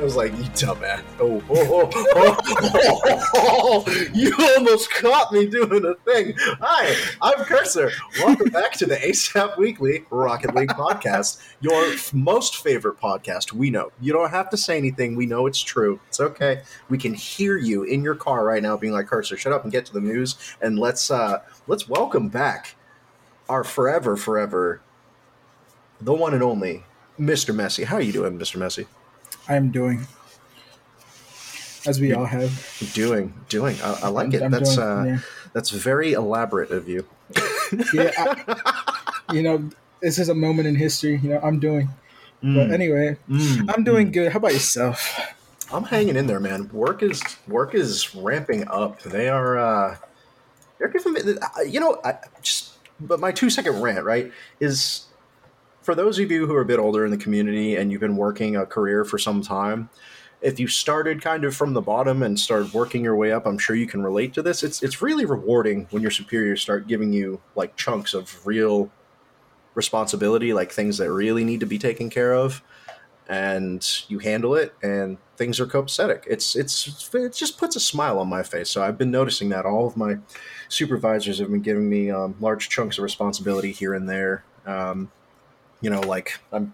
I was like, you dumbass. Oh, oh, oh, oh, oh, you almost caught me doing a thing. Hi, I'm Cursor. Welcome back to the ASAP Weekly Rocket League podcast, your most favorite podcast. We know. You don't have to say anything. We know it's true. It's okay. We can hear you in your car right now being like, Cursor, shut up and get to the news. And let's uh let's welcome back our forever, forever, the one and only Mr. Messi. How are you doing, Mr. Messi? I'm doing, as we all have. Doing, doing. I, I like I'm- it. I'm that's doing- uh, yeah. that's very elaborate of you. Yeah, I- you know, this is a moment in history. You know, I'm doing. But Mm, anyway, mm, I'm doing mm. good. How about yourself? I'm hanging in there, man. Work is work is ramping up. They are. uh They're giving me. uh, You know, I just. But my two second rant, right, is for those of you who are a bit older in the community and you've been working a career for some time. If you started kind of from the bottom and started working your way up, I'm sure you can relate to this. It's it's really rewarding when your superiors start giving you like chunks of real responsibility, like things that really need to be taken care of, and you handle it, and things are copacetic. It's it's it just puts a smile on my face. So I've been noticing that all of my supervisors have been giving me um, large chunks of responsibility here and there. Um, you know, like I'm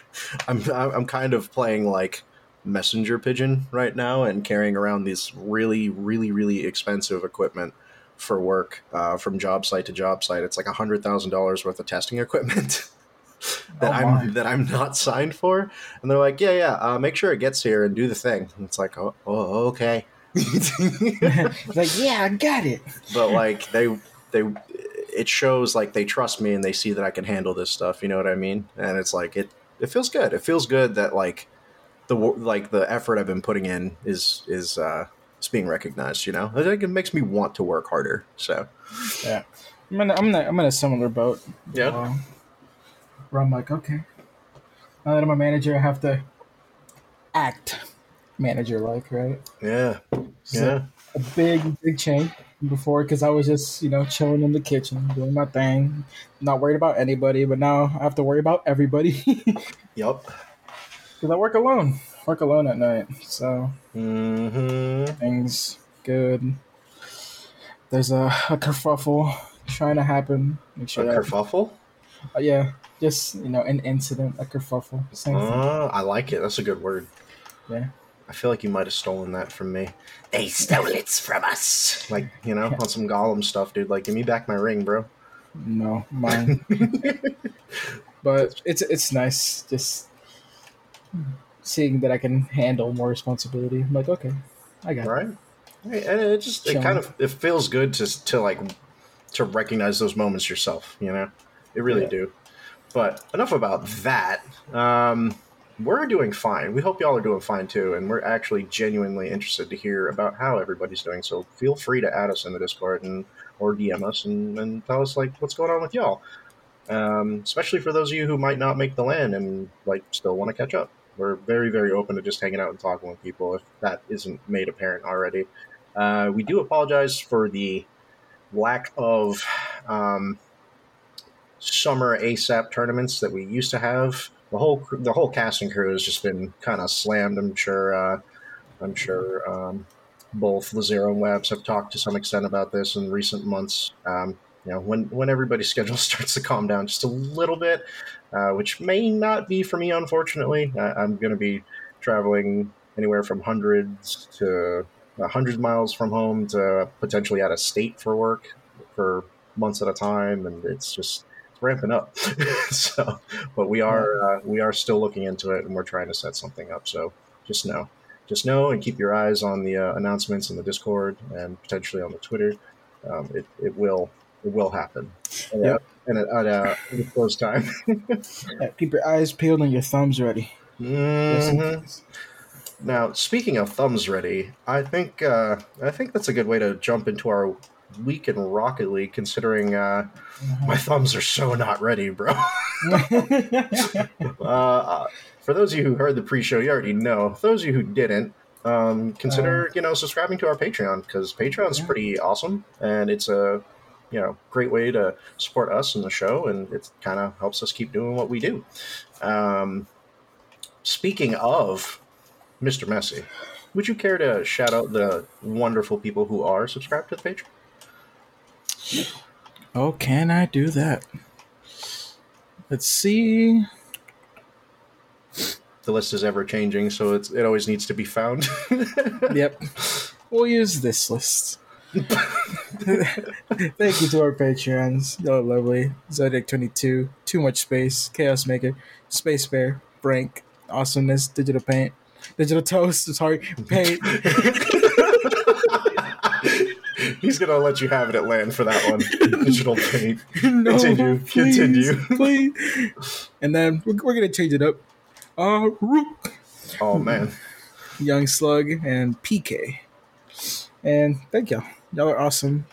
I'm I'm kind of playing like messenger pigeon right now and carrying around these really really really expensive equipment for work uh, from job site to job site. It's like a hundred thousand dollars worth of testing equipment that Oh, I'm that I'm not signed for, and they're like, yeah, yeah, uh, make sure it gets here and do the thing. And it's like, oh, oh okay. It's like, yeah, I got it. but like they they it shows like they trust me and they see that I can handle this stuff. You know what I mean? And it's like it it feels good. It feels good that like the like the effort I've been putting in is is uh is being recognized. You know, I think it makes me want to work harder. So Yeah, I'm in. A, I'm in. A, I'm in a similar boat. Yeah. Uh, where I'm like, okay, now that I'm a manager, I have to act manager like, right? yeah, So, yeah, a big, big change before because I was just, you know, chilling in the kitchen, doing my thing, not worried about anybody. But now I have to worry about everybody yep. because. I work alone. Work alone at night, so hmm things good. There's a, a kerfuffle trying to happen. Make A sure that, kerfuffle. uh, yeah, just you know, an incident, a kerfuffle, same. Uh, I like it. That's a good word. Yeah. I feel like you might have stolen that from me. They stole it from us. Like, you know, on some Gollum stuff, dude. Like, give me back my ring, bro. No, mine. but it's it's nice just seeing that I can handle more responsibility. I'm like, okay, I got it. Right? Right, and it just it kind of it feels good to to like to recognize those moments yourself. You know, it really Yeah. do. But enough about that. Um, we're doing fine. We hope y'all are doing fine too, and we're actually genuinely interested to hear about how everybody's doing. So feel free to add us in the Discord and or DM us and, and tell us like what's going on with y'all. Um, especially for those of you who might not make the land and like still want to catch up. We're very very open to just hanging out and talking with people if that isn't made apparent already. Uh, we do apologize for the lack of um, summer ASAP tournaments that we used to have. The whole the whole casting crew has just been kind of slammed. I'm sure. Uh, I'm sure um, both Lazero and Webs have talked to some extent about this in recent months. Um, you know, when when everybody's schedule starts to calm down just a little bit, uh, which may not be for me, unfortunately. I, I'm going to be traveling anywhere from hundreds to uh, hundreds miles from home to potentially out of state for work for months at a time, and it's just ramping up. so, but we are uh, we are still looking into it, and we're trying to set something up. So just know, just know, and keep your eyes on the uh, announcements in the Discord and potentially on the Twitter. Um, it it will it will happen. And, Yeah. uh, and at, at, uh, at a close time. Yeah, keep your eyes peeled and your thumbs ready. Mhm. Now, speaking of thumbs ready, I think uh, I think that's a good way to jump into our week in Rocket League. Considering uh, my thumbs are so not ready, bro. uh, for those of you who heard the pre-show, you already know. For those of you who didn't, um, consider you know subscribing to our Patreon because Patreon's Yeah. pretty awesome and it's a you know great way to support us and the show, and it kind of helps us keep doing what we do. Um, speaking of Mr. Messi, would you care to shout out the wonderful people who are subscribed to the Patreon? Oh, can I do that? Let's see. The list is ever changing, so it's, it always needs to be found. Yep. We'll use this list. Thank you to our Patreons. Y'all lovely. Zodiac22, Too Much Space, Chaos Maker, Space Bear, Frank, Awesomeness, Digital Paint, Digital Toast, sorry, Paint, He's gonna let you have it at land for that one. Digital paint. no, Continue, please, continue. please. And then we're, we're gonna change it up. Uh, Rook, Oh man, Young Slug, and PK. And thank y'all. Y'all are awesome.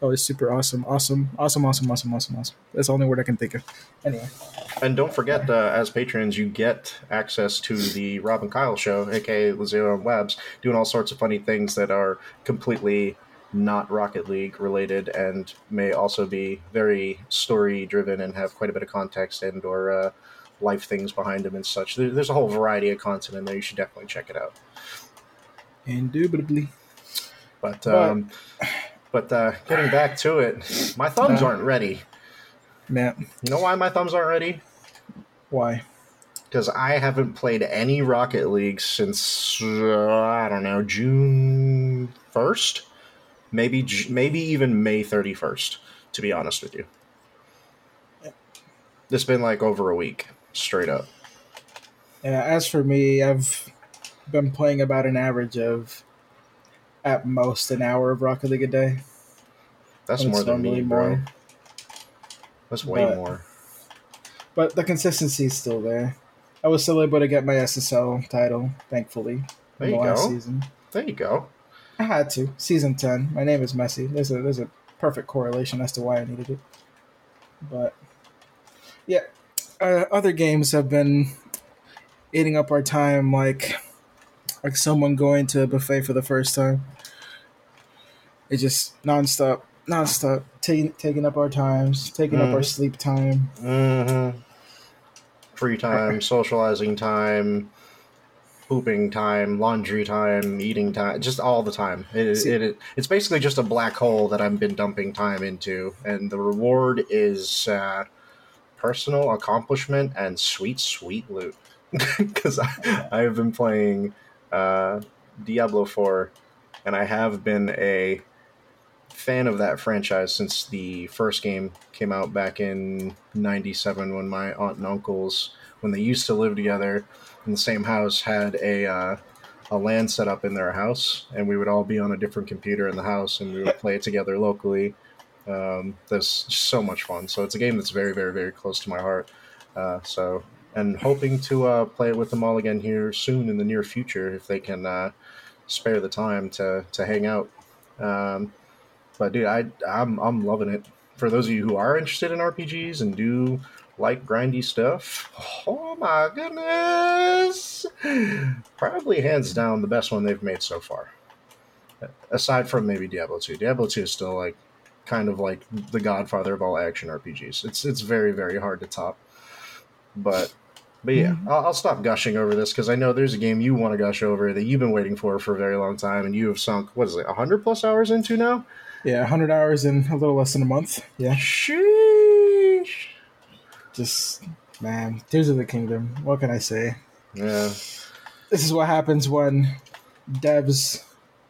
Y'all are super awesome. Awesome. Awesome. Awesome. Awesome. Awesome. Awesome. That's the only word I can think of. Anyway. and don't forget, uh, as patrons, you get access to the Rob and Kyle show, aka Lazero and Webs, doing all sorts of funny things that are completely not Rocket League related, and may also be very story driven and have quite a bit of context and or uh, life things behind them and such. There's a whole variety of content in there. You should definitely check it out. Indubitably. But But- um, but uh, getting back to it, my thumbs Uh. aren't ready. Man, You know why my thumbs aren't ready? why? Because I haven't played any Rocket League since uh, I don't know June first, maybe maybe even May thirty first. To be honest with you, it's been like over a week straight up. Yeah, as for me, I've been playing about an average of at most an hour of Rocket League a day. That's more than me, bro. more. That's way But- more. But the consistency is still there. I was still able to get my SSL title, thankfully, There in the you last go. season. There you go. I had to. Season ten. My name is Messi. There's a there's a perfect correlation as to why I needed it. But yeah, uh, other games have been eating up our time, like like someone going to a buffet for the first time. It just nonstop, nonstop, taking taking up our times, taking up our Mhm. sleep time. hmm Free time, socializing time, pooping time, laundry time, eating time, just all the time. It, See- it, it, it's basically just a black hole that I've been dumping time into, and the reward is uh, personal accomplishment and sweet, sweet loot. Because I, I have been playing uh, Diablo 4, and I have been a fan of that franchise since the first game came out back in 97 when my aunt and uncles when they used to live together in the same house had a uh, a LAN set up in their house, and we would all be on a different computer in the house, and we would play it together locally. Um, that's so much fun. So it's a game that's very, very, very close to my heart. Uh, so and hoping to uh, play it with them all again here soon in the near future if they can uh, spare the time to to hang out. Um, but dude, I I'm I'm loving it. For those of you who are interested in RPGs and do like grindy stuff, oh my goodness, probably hands down the best one they've made so far. Aside from maybe Diablo 2. Diablo 2 is still like kind of like the godfather of all action RPGs. It's it's very very hard to top. But but yeah, Mm-hmm. I'll, I'll stop gushing over this because I know there's a game you want to gush over that you've been waiting for for a very long time, and you have sunk what is it, hundred plus hours into now? Yeah, 100 hours in a little less than a month. Yeah. Sheesh. Just, man, Tears of the Kingdom. What can I say? Yeah. This is what happens when devs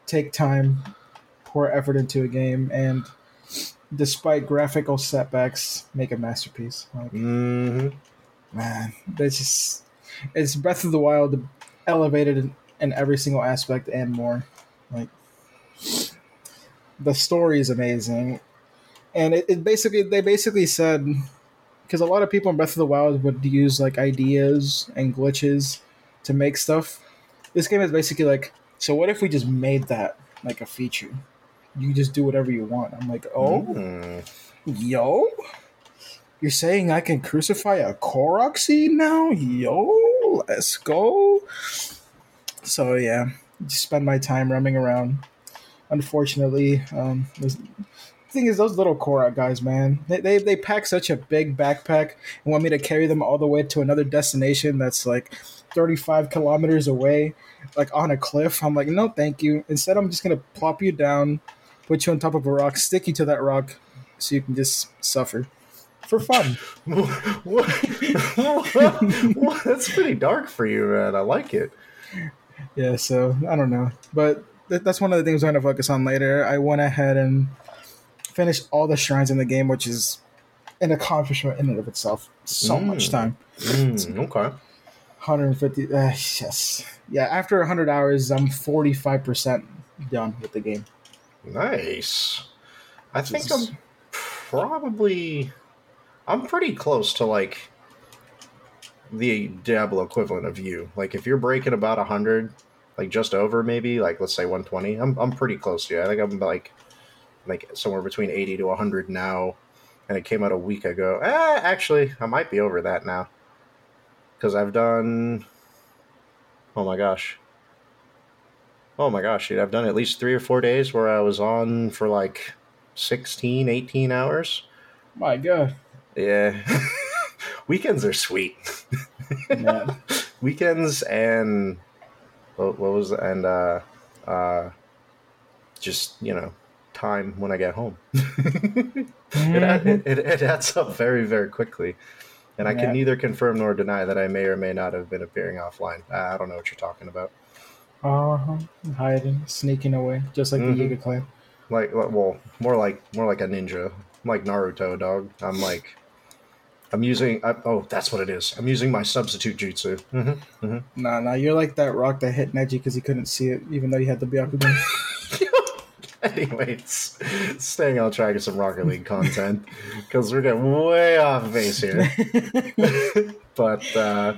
take time, pour effort into a game, and despite graphical setbacks, make a masterpiece. Like, hmm man, that's just it's Breath of the Wild elevated in, in every single aspect and more. Like the story is amazing, and it, it basically they basically said because a lot of people in Breath of the Wild would use like ideas and glitches to make stuff. This game is basically like, so what if we just made that like a feature? You just do whatever you want. I'm like, oh, Mm. Yo? You're saying I can crucify a Korok seed now? Yo, let's go. So yeah, just spend my time roaming around. Unfortunately, um, thing is, those little Korok guys, man, they, they they pack such a big backpack and want me to carry them all the way to another destination that's like 35 kilometers away, like on a cliff. I'm like, no, thank you. Instead, I'm just gonna plop you down, put you on top of a rock, stick you to that rock, so you can just suffer for fun. what? What? That's pretty dark for you, man. I like it. Yeah, so I don't know, but th- that's one of the things I'm going to focus on later. I went ahead and finished all the shrines in the game, which is an accomplishment in and of itself. So much time. Mm, okay. 150. Uh, yes. Yeah, after 100 hours, I'm 45% done with the game. Nice. I think. I'm probably I'm pretty close to like the Diablo equivalent of you. Like if you're breaking about 100, like just over maybe, like let's say 120, I'm I'm pretty close to you. I think I'm like like somewhere between 80 to 100 now and it came out a week ago. Eh, actually, I might be over that now. Cuz I've done Oh my gosh. Oh my gosh, dude, I've done at least 3 or 4 days where I was on for like 16, 18 hours. My God. Yeah. Weekends are sweet. Yeah. Weekends and what, what was and uh uh just, you know, time when I get home. it, it, it, it adds up very, very quickly. And I Yeah. can neither confirm nor deny that I may or may not have been appearing offline. I don't know what you're talking about. Uh-huh. Hiding, sneaking away, just like Mhm. the Yiga clan. Like, well, more like more like a ninja. I'm like Naruto, dog. I'm like, I'm using. I, oh, that's what it is. I'm using my substitute jutsu. hmm Nah, nah, you're like that rock that hit Neji because he couldn't see it, even though he had the Byakugan. Anyways, staying on track of some Rocket League content because we're getting way off base here. but uh,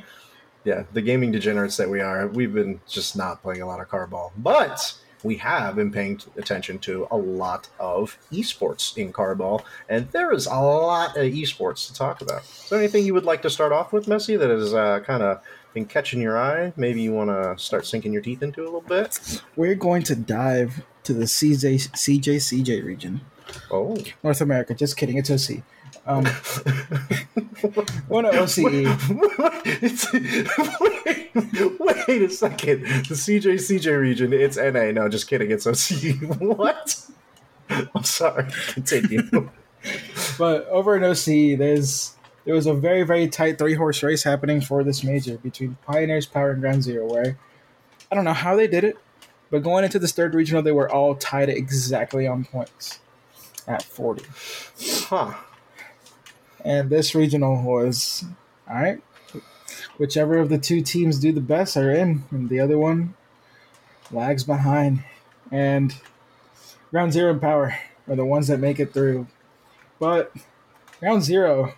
yeah, the gaming degenerates that we are, we've been just not playing a lot of carball. But we have been paying attention to a lot of esports in carball, and there is a lot of esports to talk about. Is there anything you would like to start off with, Messi, that has uh, kind of been catching your eye? Maybe you want to start sinking your teeth into a little bit? We're going to dive to the CJ, CJ CJ region, Oh. North America. Just kidding, it's OC. Um, one of OCE. Wait, wait a second. The CJ CJ region, it's NA. No, just kidding. It's OC. What? I'm sorry. Continue. But over in OC, there's there was a very very tight three horse race happening for this major between Pioneers, Power, and Ground Zero. Where I don't know how they did it, but going into this third regional, they were all tied exactly on points at forty. Huh. And this regional was all right. Whichever of the two teams do the best are in, and the other one lags behind, and Ground Zero and Power are the ones that make it through. But Ground Zero,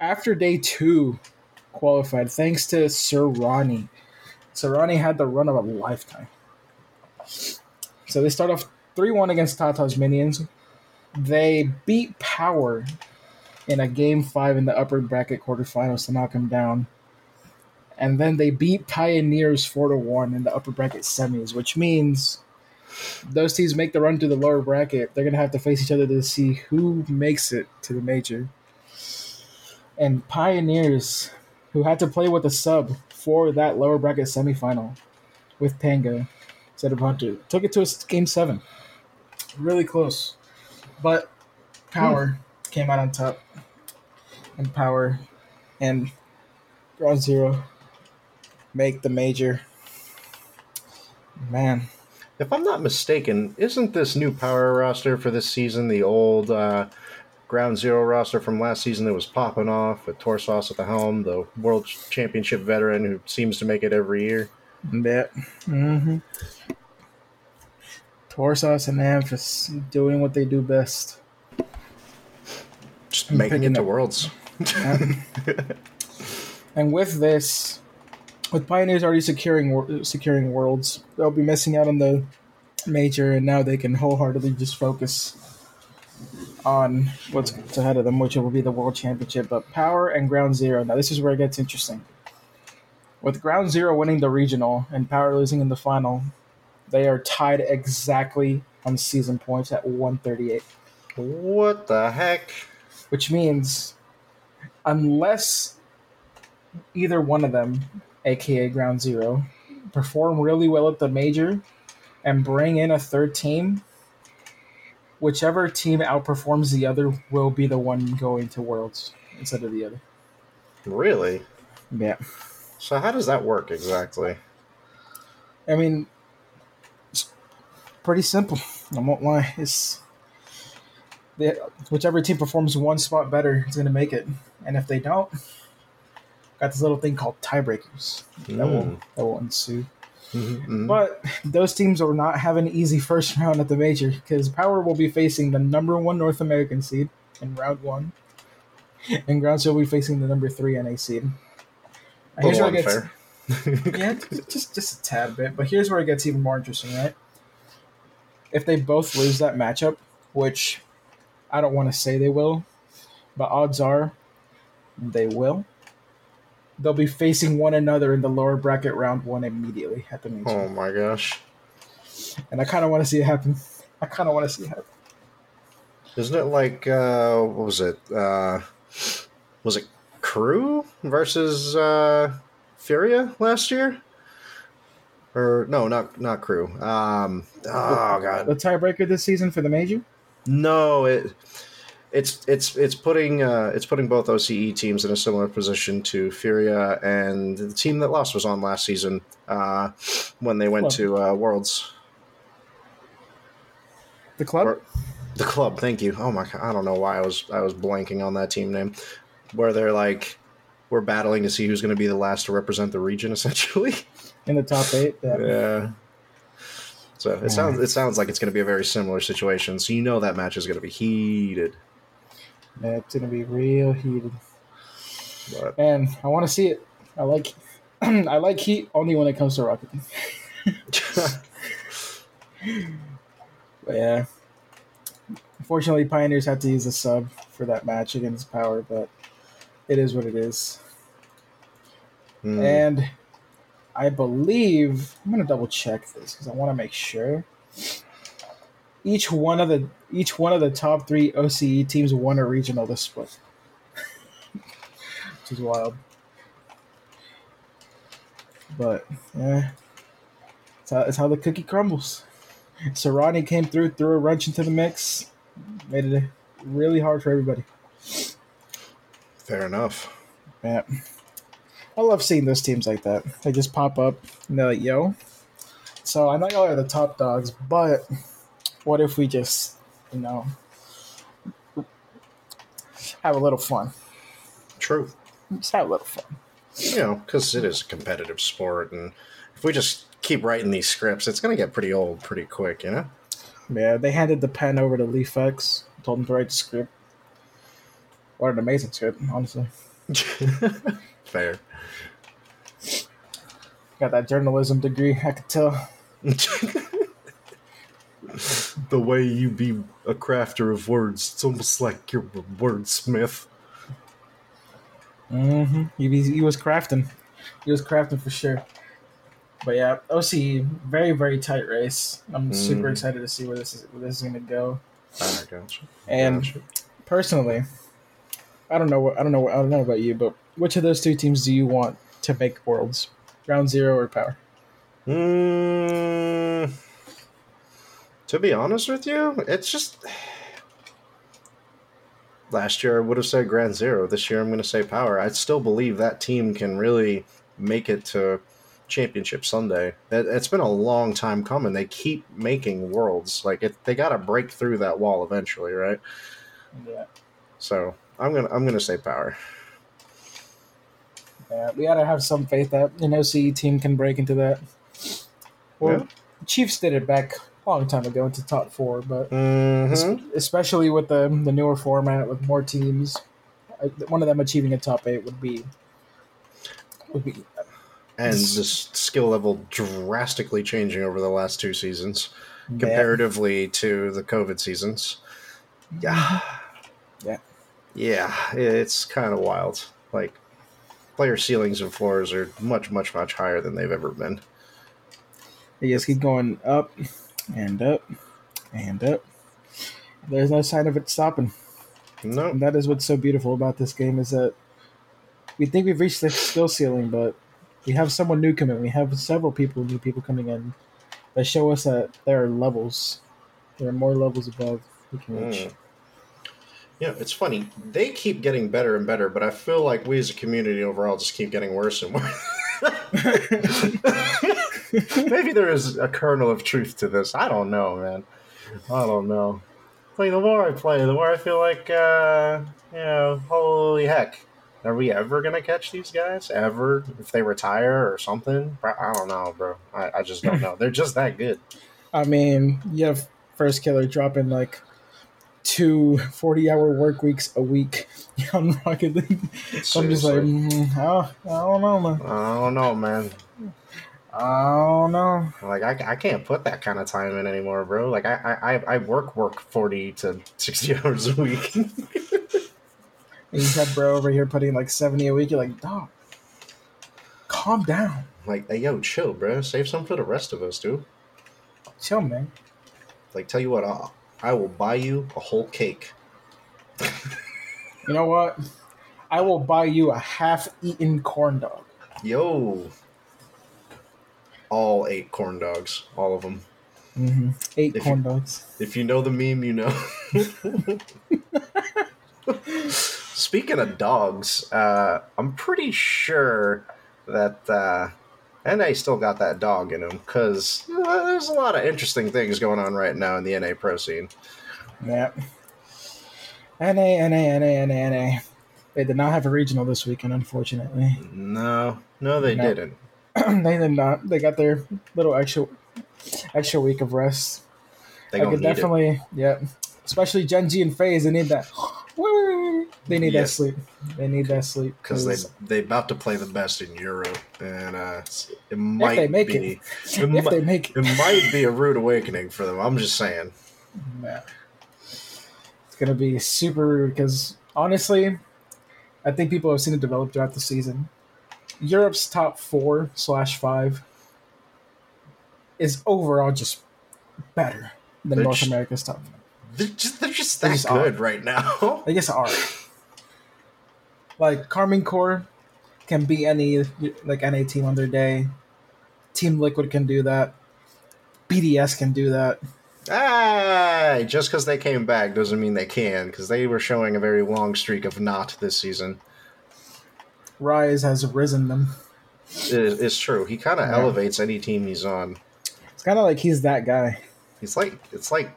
after day two, qualified thanks to Sir Ronnie. Sir Ronnie had the run of a lifetime. So they start off 3 1 against Tata's Minions. They beat Power in a game five in the upper bracket quarterfinals to knock him down. And then they beat Pioneers 4 to 1 in the upper bracket semis, which means those teams make the run to the lower bracket. They're going to have to face each other to see who makes it to the major. And Pioneers, who had to play with a sub for that lower bracket semifinal with Pango of Hunter, took it to a game seven. Really close. But Power came out on top. And Power and Ground Zero make the major. Man. If I'm not mistaken, isn't this new power roster for this season the old uh, Ground Zero roster from last season that was popping off with Torsos at the helm, the World Championship veteran who seems to make it every year? Yeah. Mm-hmm. Torsos and Amphis doing what they do best. Just making it to Worlds. And with this, with Pioneers already securing securing worlds, they'll be missing out on the major, and now they can wholeheartedly just focus on what's ahead of them, which will be the World Championship. But Power and Ground Zero. Now this is where it gets interesting. With Ground Zero winning the regional and Power losing in the final, they are tied exactly on season points at 138 What the heck? which means unless either one of them, aka Ground Zero, perform really well at the major and bring in a third team, whichever team outperforms the other will be the one going to Worlds instead of the other. Really? Yeah. So how does that work exactly? I mean, it's pretty simple. I won't lie. It's the, whichever team performs one spot better is going to make it, and if they don't, got this little thing called tiebreakers that will Mm. that will ensue. Mhm. But those teams will not have an easy first round at the major because Power will be facing the number one North American seed in round one, and Ground Zero will be facing the number three NA seed. Here's where it gets- yeah, just just a tad bit. But here's where it gets even more interesting, right? If they both lose that matchup, which I don't want to say they will, but odds are they will. They'll be facing one another in the lower bracket round one immediately at the major, Oh my gosh. and I kind of want to see it happen. I kind of want to see it happen. Isn't it like uh what was it? Uh was it Crew versus uh Furia last year? Or no, not not Crew. Um oh god. The tiebreaker this season for the major. No, it it's it's it's putting uh, it's putting both OCE teams in a similar position to Furia and the team that lost was on last season uh, when they went Club. to uh, Worlds The club. or the club. Thank you. Oh my god, I don't know why I was I was blanking on that team name, where they're like we're battling to see who's going to be the last to represent the region, essentially. in the top eight. Yeah. yeah. So it sounds it sounds like it's going to be a very similar situation. So you know that match is going to be heated. Yeah, it's gonna be real heated. But And I want to see it. I like I like Heat only when it comes to Rocket But yeah. Unfortunately, Pioneers had to use a sub for that match against Power, but it is what it is. Hmm. And I believe I'm gonna double check this because I want to make sure. Each one of the each one of the top three OCE teams won a regional this split, which is wild. But yeah, it's how, it's how the cookie crumbles. Serrani came through, threw a wrench into the mix, made it really hard for everybody. Fair enough. Yeah. I love seeing those teams like that. They just pop up and they're like, yo. So I know y'all are the top dogs, but what if we just, you know, have a little fun? True. Just have a little fun. You know, because it is a competitive sport, and if we just keep writing these scripts, it's gonna get pretty old pretty quick, you know. Yeah, they handed the pen over to Leafex, told him to write the script. What an amazing script, honestly. Fair. Got that journalism degree, I could tell. the way you be a crafter of words, it's almost like you're a wordsmith. Mm-hmm. He, he was crafting. He was crafting for sure. But yeah, OC very very tight race. I'm super excited to see where this is where this is gonna go. I gotcha. And Gotcha. personally, I don't know what I don't know what I don't know about you, but which of those two teams do you want to make worlds? Ground Zero or Power? Mm, to be honest with you, it's just. Last year I would have said Grand Zero. This year I'm going to say Power. I still believe that team can really make it to Championship Sunday. It, it's been a long time coming. They keep making worlds. Like it, they got to break through that wall eventually, right? Yeah. So I'm gonna I'm gonna say Power. Yeah, we gotta have some faith that an OCE team can break into that. Well, Yeah. Chiefs did it back a long time ago into top four, but Mm-hmm. especially with the the newer format with more teams, one of them achieving a top eight would be would be And the skill level drastically changing over the last two seasons, comparatively to the COVID seasons. Yeah. Yeah. Yeah, it's kind of wild. Like, player ceilings and floors are much, much, much higher than they've ever been. They just keep going up and up and up. There's no sign of it stopping. No, And that is what's so beautiful about this game is that we think we've reached the skill ceiling, but we have someone new coming. We have several people, new people coming in that show us that there are levels. There are more levels above we can reach. Mm. Yeah, it's funny. They keep getting better and better, but I feel like we as a community overall just keep getting worse and worse. Maybe there is a kernel of truth to this. I don't know, man. I don't know. Like the more I play, the more I feel like, uh, you know, holy heck, are we ever gonna catch these guys? Ever? If they retire or something? I don't know, bro. I, I just don't know. They're just that good. I mean, you have Firstkiller dropping like two 40 hour work weeks a week on Rocket League. So I'm just like, mm, oh, I don't know, man. I don't know, man. I don't know. Like I, I can't put that kind of time in anymore, bro. Like I, I, I work work forty to sixty hours a week. And you have bro over here putting like 70 a week. You're like, dog, calm down. like, hey, yo, chill, bro. Save some for the rest of us, dude. Chill, man. Like, tell you what, I'll, I will buy you a whole cake. You know what? I will buy you a half eaten corn dog. Yo, all eight corn dogs, all of them. Mm-hmm. Eight If corn you- dogs. If you know the meme, you know. Speaking of dogs, uh, I'm pretty sure that uh, NA still got that dog in him because there's a lot of interesting things going on right now in the NA pro scene. Yeah. NA, NA, NA, NA, NA. They did not have a regional this weekend, unfortunately. No, no, they No. didn't. they did not. They got their little extra extra week of rest. They I could definitely, yeah. Especially Gen G and FaZe, they need that. They need Yeah. that sleep. They need that sleep because they they about to play the best in Europe, and uh, it might they make it. be it, if they make it it might be a rude awakening for them. I'm just saying. Yeah. It's gonna be super rude because honestly, I think people have seen it develop throughout the season. Europe's top four slash five is overall just better than They're North just- America's top. They're just, they're just that just are. good right now. They just are. Like Karmine Corp can beat any like any team on their day. Team Liquid can do that. BDS can do that. Ah, just because they came back doesn't mean they can, because they were showing a very long streak of not this season. Rise has risen them. It it's true. He kind of Yeah. elevates any team he's on. It's kind of like he's that guy. He's like, it's like,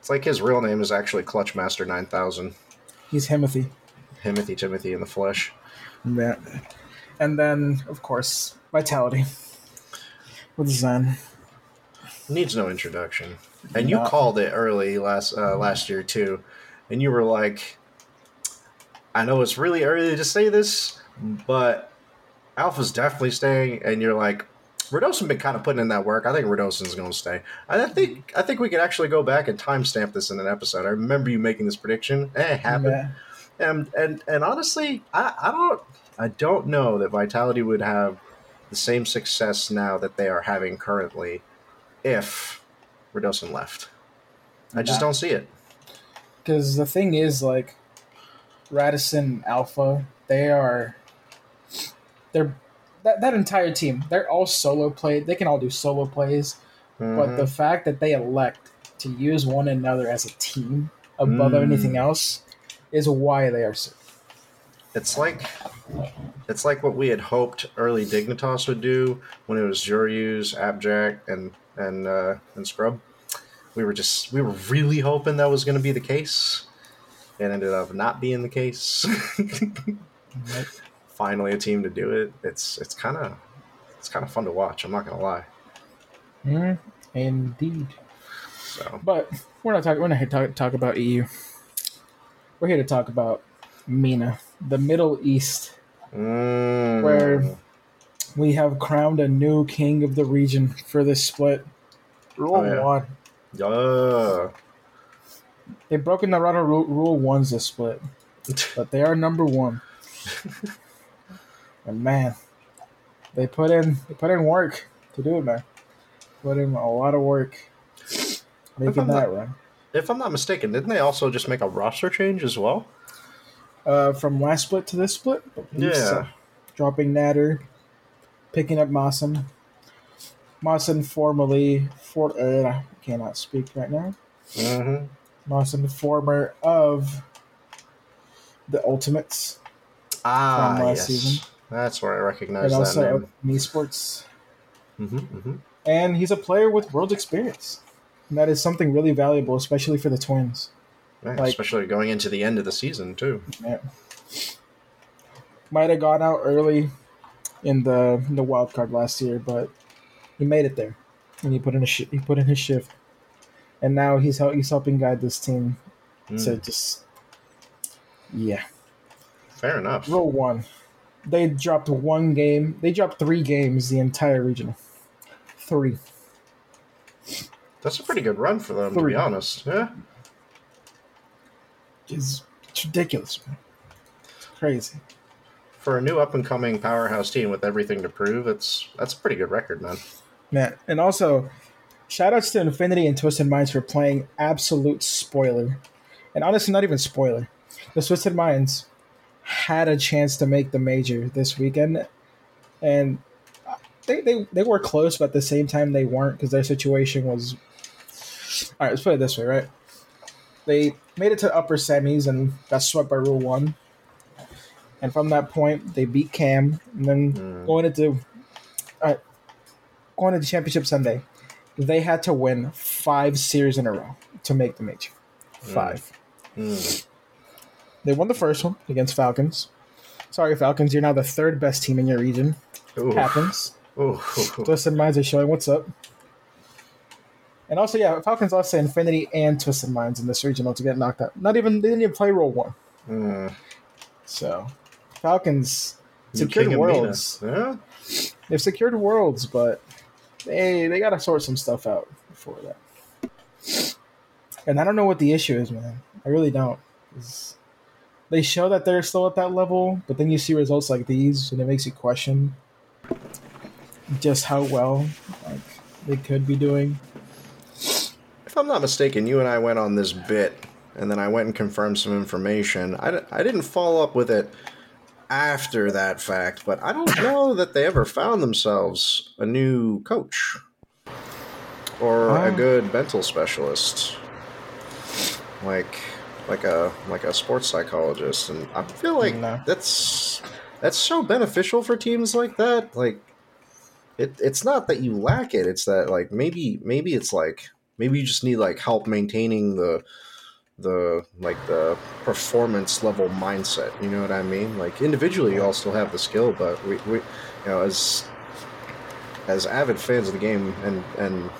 it's like his real name is actually Clutchmaster Nine Thousand. He's Himothy. Timothy, Timothy in the flesh. Yeah. And then, of course, Vitality. with Zen. Needs no introduction. And you No. called it early last uh, last year too, and you were like, "I know it's really early to say this, but Alpha's definitely staying." And you're like, "Radosin been kind of putting in that work. I think Radosin's going to stay." I think I think we could actually go back and timestamp this in an episode. I remember you making this prediction. Eh, it happened. Yeah. And and and honestly, I, I don't I don't know that Vitality would have the same success now that they are having currently if Radosin left. I just Nah. don't see it. Because the thing is, like, Radosin Alpha, they are. They're. That, that entire team, they're all solo play. They can all do solo plays. But the fact that they elect to use one another as a team above Mm. anything else is why they are so. It's like it's like what we had hoped early Dignitas would do when it was Juryus, AppJack, and and uh, and Scrub. We were just we were really hoping that was going to be the case. It ended up not being the case. Finally, a team to do it. It's it's kind of it's kind of fun to watch. I'm not gonna lie. Mm, indeed. So But we're not talking. We're not here to talk, talk about EU. We're here to talk about MENA, the Middle East. Mm. Where- We have crowned a new king of the region for this split. Rule Oh, yeah. one. Yeah. They've broken the Rule, rule, rule one's this split, but they are number one. and man, they put in they put in work to do it, man. Put in a lot of work making that not- run. If I'm not mistaken, didn't they also just make a roster change as well? Uh, from last split to this split, I believe so. Yeah. dropping Natter, picking up Mossen. Mossen formerly for uh, I cannot speak right now. Mm-hmm. Mossen, former of the Ultimates, Ah, From last yes. season. That's where I recognize and that also name. of Esports. Mm-hmm, mm-hmm. And he's a player with world experience. And that is something really valuable, especially for the twins. Like- especially going into the end of the season too. Yeah. Might have gone out early in the in the wild card last year, but he made it there, and he put in a sh- he put in his shift, and now he's hel- he's helping guide this team to Mm, just yeah. fair enough. Rule One, they dropped one game. They dropped three games the entire regional. Three. That's a pretty good run for them, to Three. be honest. Yeah. It's, it's ridiculous, man. It's crazy. For a new up and coming powerhouse team with everything to prove, it's that's a pretty good record, man. Man, and also, shout outs to Infinity and Twisted Minds for playing absolute spoiler. And honestly, not even spoiler. The Twisted Minds had a chance to make the major this weekend, and they, they, they were close, but at the same time, they weren't because their situation was. All right, let's put it this way, right? They made it to upper semis and got swept by Rule 1. And from that point, they beat Cam, and then Mm. going into going into championship Sunday, they had to win five series in a row to make the major. Five. Mm. They won the first one against Falcons. Sorry, Falcons, you're now the third best team in your region. Ooh. Happens. Ooh. Twisted Minds are showing what's up. And also, yeah, Falcons lost to Infinity and Twisted Minds in this regional to get knocked out. Not even they didn't even play Rule One. Mm. So Falcons secured worlds. Yeah. They've secured worlds, but they they gotta sort some stuff out before that. And I don't know what the issue is, man. I really don't. 'Cause They show that they're still at that level, but then you see results like these, and it makes you question just how well like they could be doing. If I'm not mistaken, you and I went on this bit, and then I went and confirmed some information. I, I didn't follow up with it after that fact, but I don't know that they ever found themselves a new coach or a good mental specialist, like like a like a sports psychologist. And I feel like No. that's that's so beneficial for teams like that. Like it, it's not that you lack it it's that like maybe maybe it's like maybe you just need like help maintaining the the like the performance level mindset you know what i mean like individually you all still have the skill but we, we you know as as avid fans of the game and and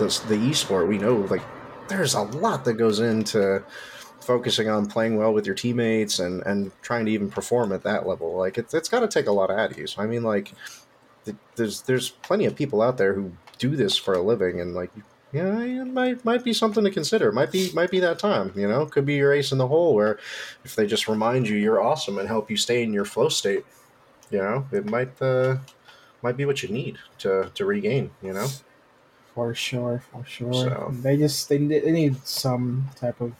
the the esport, we know like there's a lot that goes into focusing on playing well with your teammates and and trying to even perform at that level. Like it's it's got to take a lot out of you. So I mean, like th- there's there's plenty of people out there who do this for a living, and like yeah, it might might be something to consider. Might be might be that time. You know, could be your ace in the hole where if they just remind you you're awesome and help you stay in your flow state, you know, it might uh, might be what you need to to regain. You know. For sure, for sure. So- They just they, need- they need some type of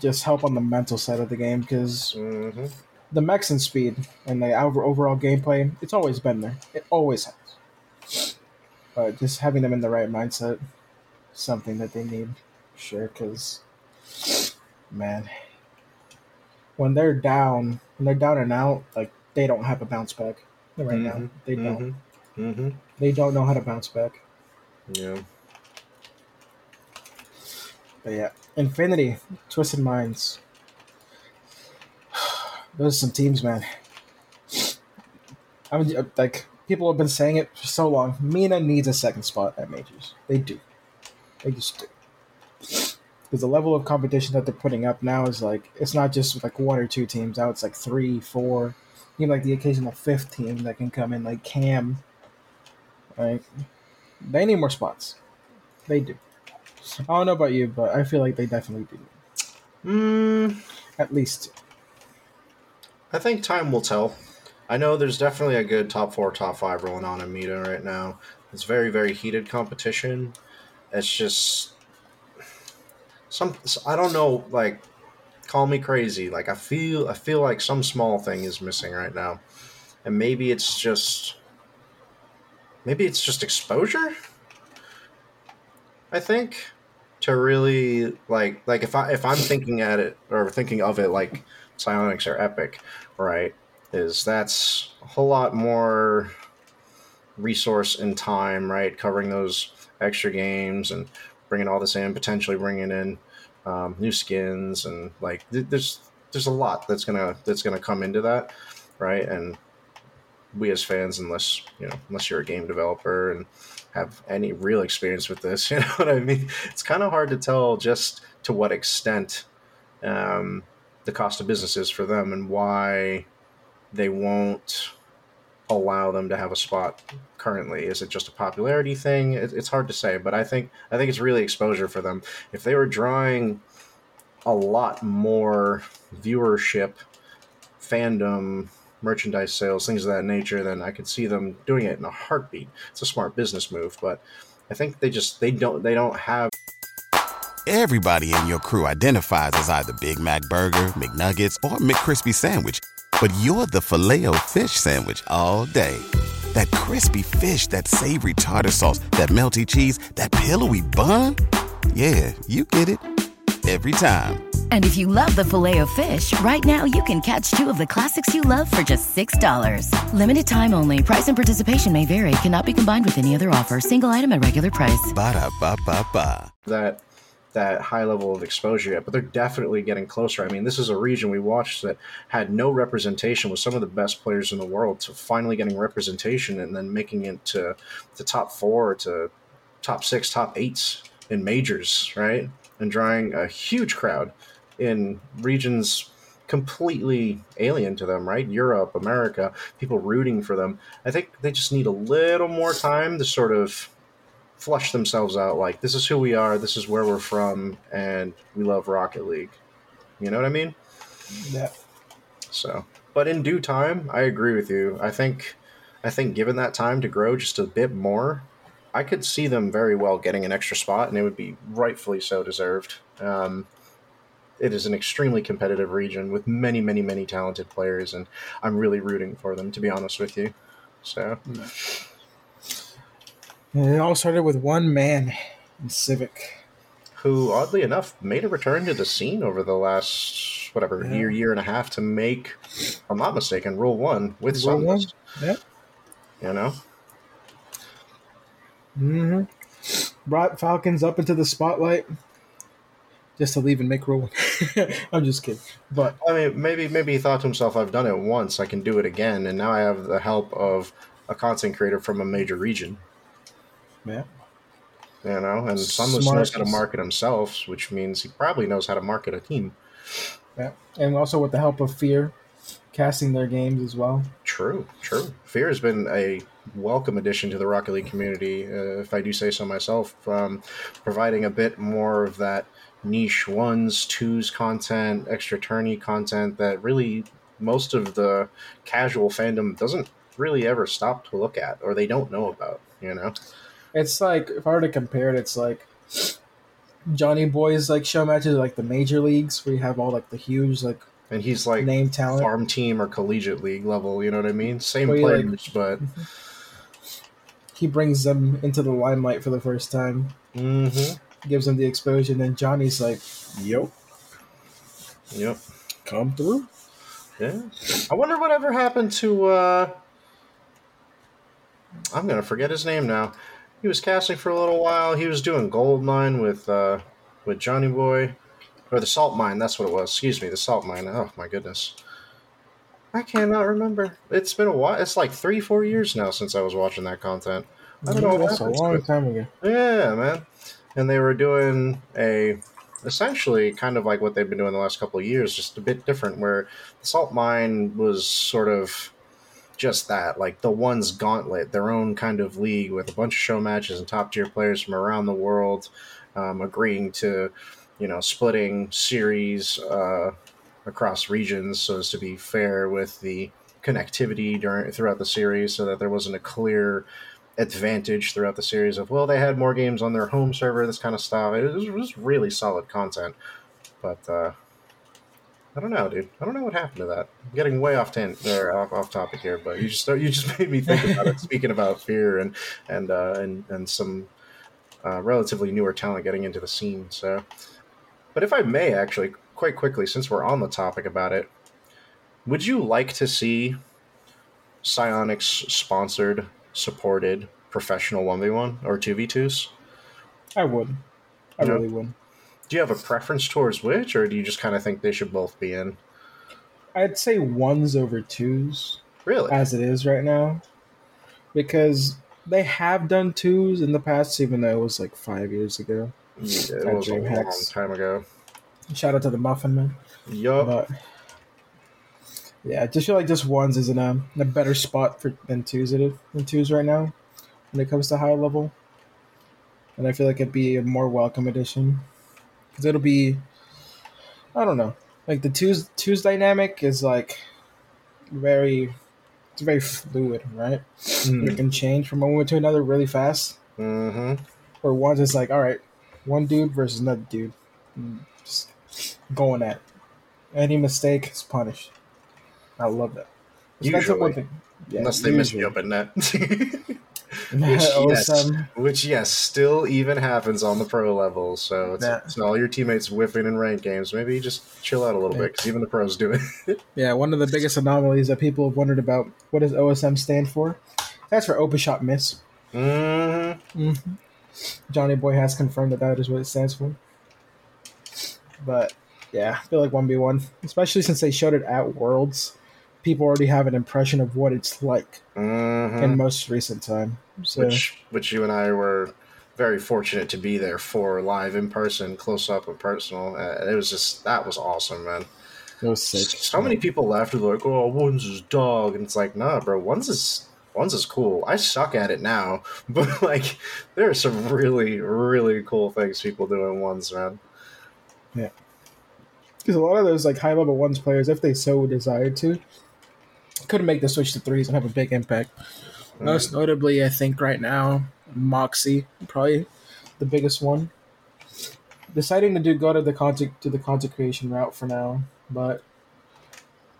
just help on the mental side of the game because hmm the mechs and speed and the over- overall gameplay, it's always been there. It always has. But just having them in the right mindset, something that they need, sure. Because, man, when they're down, when they're down and out, like they don't have a bounce back. Right now, Mhm, they don't. hmm They don't know how to bounce back. Yeah. But yeah, Infinity, Twisted Minds. Those are some teams, man. I mean, uh, like people have been saying it for so long. Mina needs a second spot at majors. They do. They just do. Because the level of competition that they're putting up now is like it's not just like one or two teams. Now it's like three, four, even like the occasional fifth team that can come in, like Cam. Right? They need more spots. They do. I don't know about you, but I feel like they definitely do. Mm, At least. I think time will tell. I know there's definitely a good top four, top five rolling on in Meta right now. It's very, very heated competition. It's just some. I don't know. Like, call me crazy. Like, I feel. I feel like some small thing is missing right now, and maybe it's just. Maybe it's just exposure. I think to really like like if I if I'm thinking at it or thinking of it like Psyonix or Epic, right? Is that's a whole lot more resource and time, right? Covering those extra games and bringing all this in, potentially bringing in um, new skins and like th- there's there's a lot that's gonna that's gonna come into that, right? And we as fans, unless you know, unless you're a game developer and have any real experience with this, you know what I mean? It's kind of hard to tell just to what extent um, the cost of business is for them and why they won't allow them to have a spot currently. Is it just a popularity thing? It, it's hard to say, but I think I think it's really exposure for them. If they were drawing a lot more viewership, fandom, merchandise sales, things of that nature, then I could see them doing it in a heartbeat. It's a smart business move, but I think they just they don't they don't have Everybody in your crew identifies as either Big Mac Burger, McNuggets, or McCrispy Sandwich. But you're the filet fish Sandwich all day. That crispy fish, that savory tartar sauce, that melty cheese, that pillowy bun. Yeah, you get it. Every time. And if you love the filet of fish, right now you can catch two of the classics you love for just $6. Limited time only. Price and participation may vary. Cannot be combined with any other offer. Single item at regular price. Ba-da-ba-ba-ba. that that high level of exposure yet, but they're definitely getting closer. I mean, this is a region we watched that had no representation with some of the best players in the world to finally getting representation and then making it to the top four to top six, top eights in majors, right? And drawing a huge crowd in regions completely alien to them, right? Europe, America, people rooting for them. I think they just need a little more time to sort of flush themselves out like this is who we are, this is where we're from, and we love Rocket League. You know what I mean? Yeah. So, but in due time, I agree with you. I think, I think given that time to grow just a bit more, I could see them very well getting an extra spot, and it would be rightfully so deserved. Um, it is an extremely competitive region with many, many, many talented players, and I'm really rooting for them. To be honest with you, so And it all started with one man in Civic. who oddly enough made a return to the scene over the last whatever Yeah. year, year and a half to make, if I'm not mistaken, Rule One with Rule One? Yeah. You know, Mm-hmm. Brought Falcons up into the spotlight just to leave and make rule. I'm just kidding. But I mean, maybe maybe he thought to himself, "I've done it once, I can do it again," and now I have the help of a content creator from a major region. Yeah. You know, and Smart. knows how to market himself, which means he probably knows how to market a team. Yeah. And also with the help of Fear, casting their games as well. True, true. Fear has been a welcome addition to the Rocket League community, uh, if I do say so myself, um, providing a bit more of that niche ones, twos content, extra tourney content that really most of the casual fandom doesn't really ever stop to look at or they don't know about, you know? It's like if I were to compare it, it's like Johnny Boy's like show matches, like the major leagues where you have all like the huge like And he's like name talent. farm team or collegiate league level, you know what I mean? Same Where you, like- players, but He brings them into the limelight for the first time, mhm. Gives them the exposure, and then Johnny's like, "Yo, Yep. come through." Yeah. I wonder whatever happened to uh I'm gonna forget his name now. He was casting for a little while. He was doing Gold Mine with uh with Johnny Boy. Or the Salt Mine, that's what it was. Excuse me, the Salt Mine. Oh my goodness. I cannot remember. It's been a while. It's like three, four years now since I was watching that content. I don't know That's a long time ago. Yeah, man. And they were doing a essentially kind of like what they've been doing the last couple of years, just a bit different. Where the salt mine was sort of just that, like the one's gauntlet, their own kind of league with a bunch of show matches and top tier players from around the world, um, agreeing to, you know, splitting series uh, across regions so as to be fair with the connectivity during throughout the series, so that there wasn't a clear advantage throughout the series of well they had more games on their home server this kind of stuff. It was, it was really solid content. But uh i don't know dude. I don't know what happened to that. I'm getting way off tan- or off, off topic here but you just you just made me think about it speaking about fear and and uh and and some uh, relatively newer talent getting into the scene so. But if i may actually quite quickly since we're on the topic about it would you like to see Psyonix sponsored supported professional 1v1 or 2v2s I would. I Yeah. really would. do you have a preference towards which or do you just kind of think they should both be in I'd say ones over twos really as it is right now, because they have done twos in the past, even though it was like five years ago. yeah, it was a long time ago Shout out to the Muffin Man. yup But yeah, I just feel like just ones is in a, in a better spot for than twos it is than twos right now when it comes to high level. And I feel like it'd be a more welcome addition because it'll be, I don't know, like the twos twos dynamic is like very, it's very fluid, right? It can change from one moment to another really fast. mm-hmm Where ones is like, all right, one dude versus another dude, Mm, just going at. it. Any mistake is punished. I love that. That's Usually. one thing. Yeah, unless they miss usually. you up in net Oh, yes. Which yes still even happens on the pro level so it's, it's all your teammates whiffing in ranked games maybe just chill out a little bit because even the pros do it Yeah, one of the biggest anomalies that people have wondered about. What does OSM stand for? That's for open shot miss. mm-hmm. Johnny Boy has confirmed that that is what it stands for. But yeah, I feel like one v one, especially since they showed it at Worlds, people already have an impression of what it's like Mm-hmm. in most recent time. So which which you and I were very fortunate to be there for live in person, close up and personal. Uh, it was just that was awesome, man. it was sick. So many people left like, "Oh, one's is dog," and it's like, nah, bro, one's is one's is cool. I suck at it now, but like, there are some really really cool things people do in ones, man. Yeah because a lot of those like high level ones players, if they so desired to, could make the switch to threes and have a big impact. Most notably, I think right now, Moxie probably the biggest one. Deciding to do go to the content to the content creation route for now, but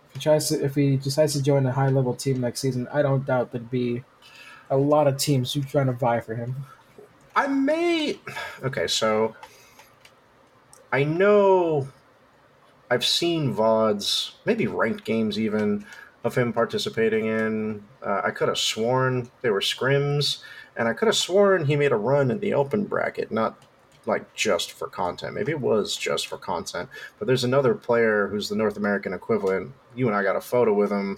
if he tries to, if he decides to join a high level team next season, I don't doubt there'd be a lot of teams who trying to vie for him. I may. Okay, so I know I've seen VODs, maybe ranked games even, of him participating in. Uh, I could have sworn they were scrims, and I could have sworn he made a run in the open bracket, not like just for content. Maybe it was just for content. But there's another player who's the North American equivalent. You and I got a photo with him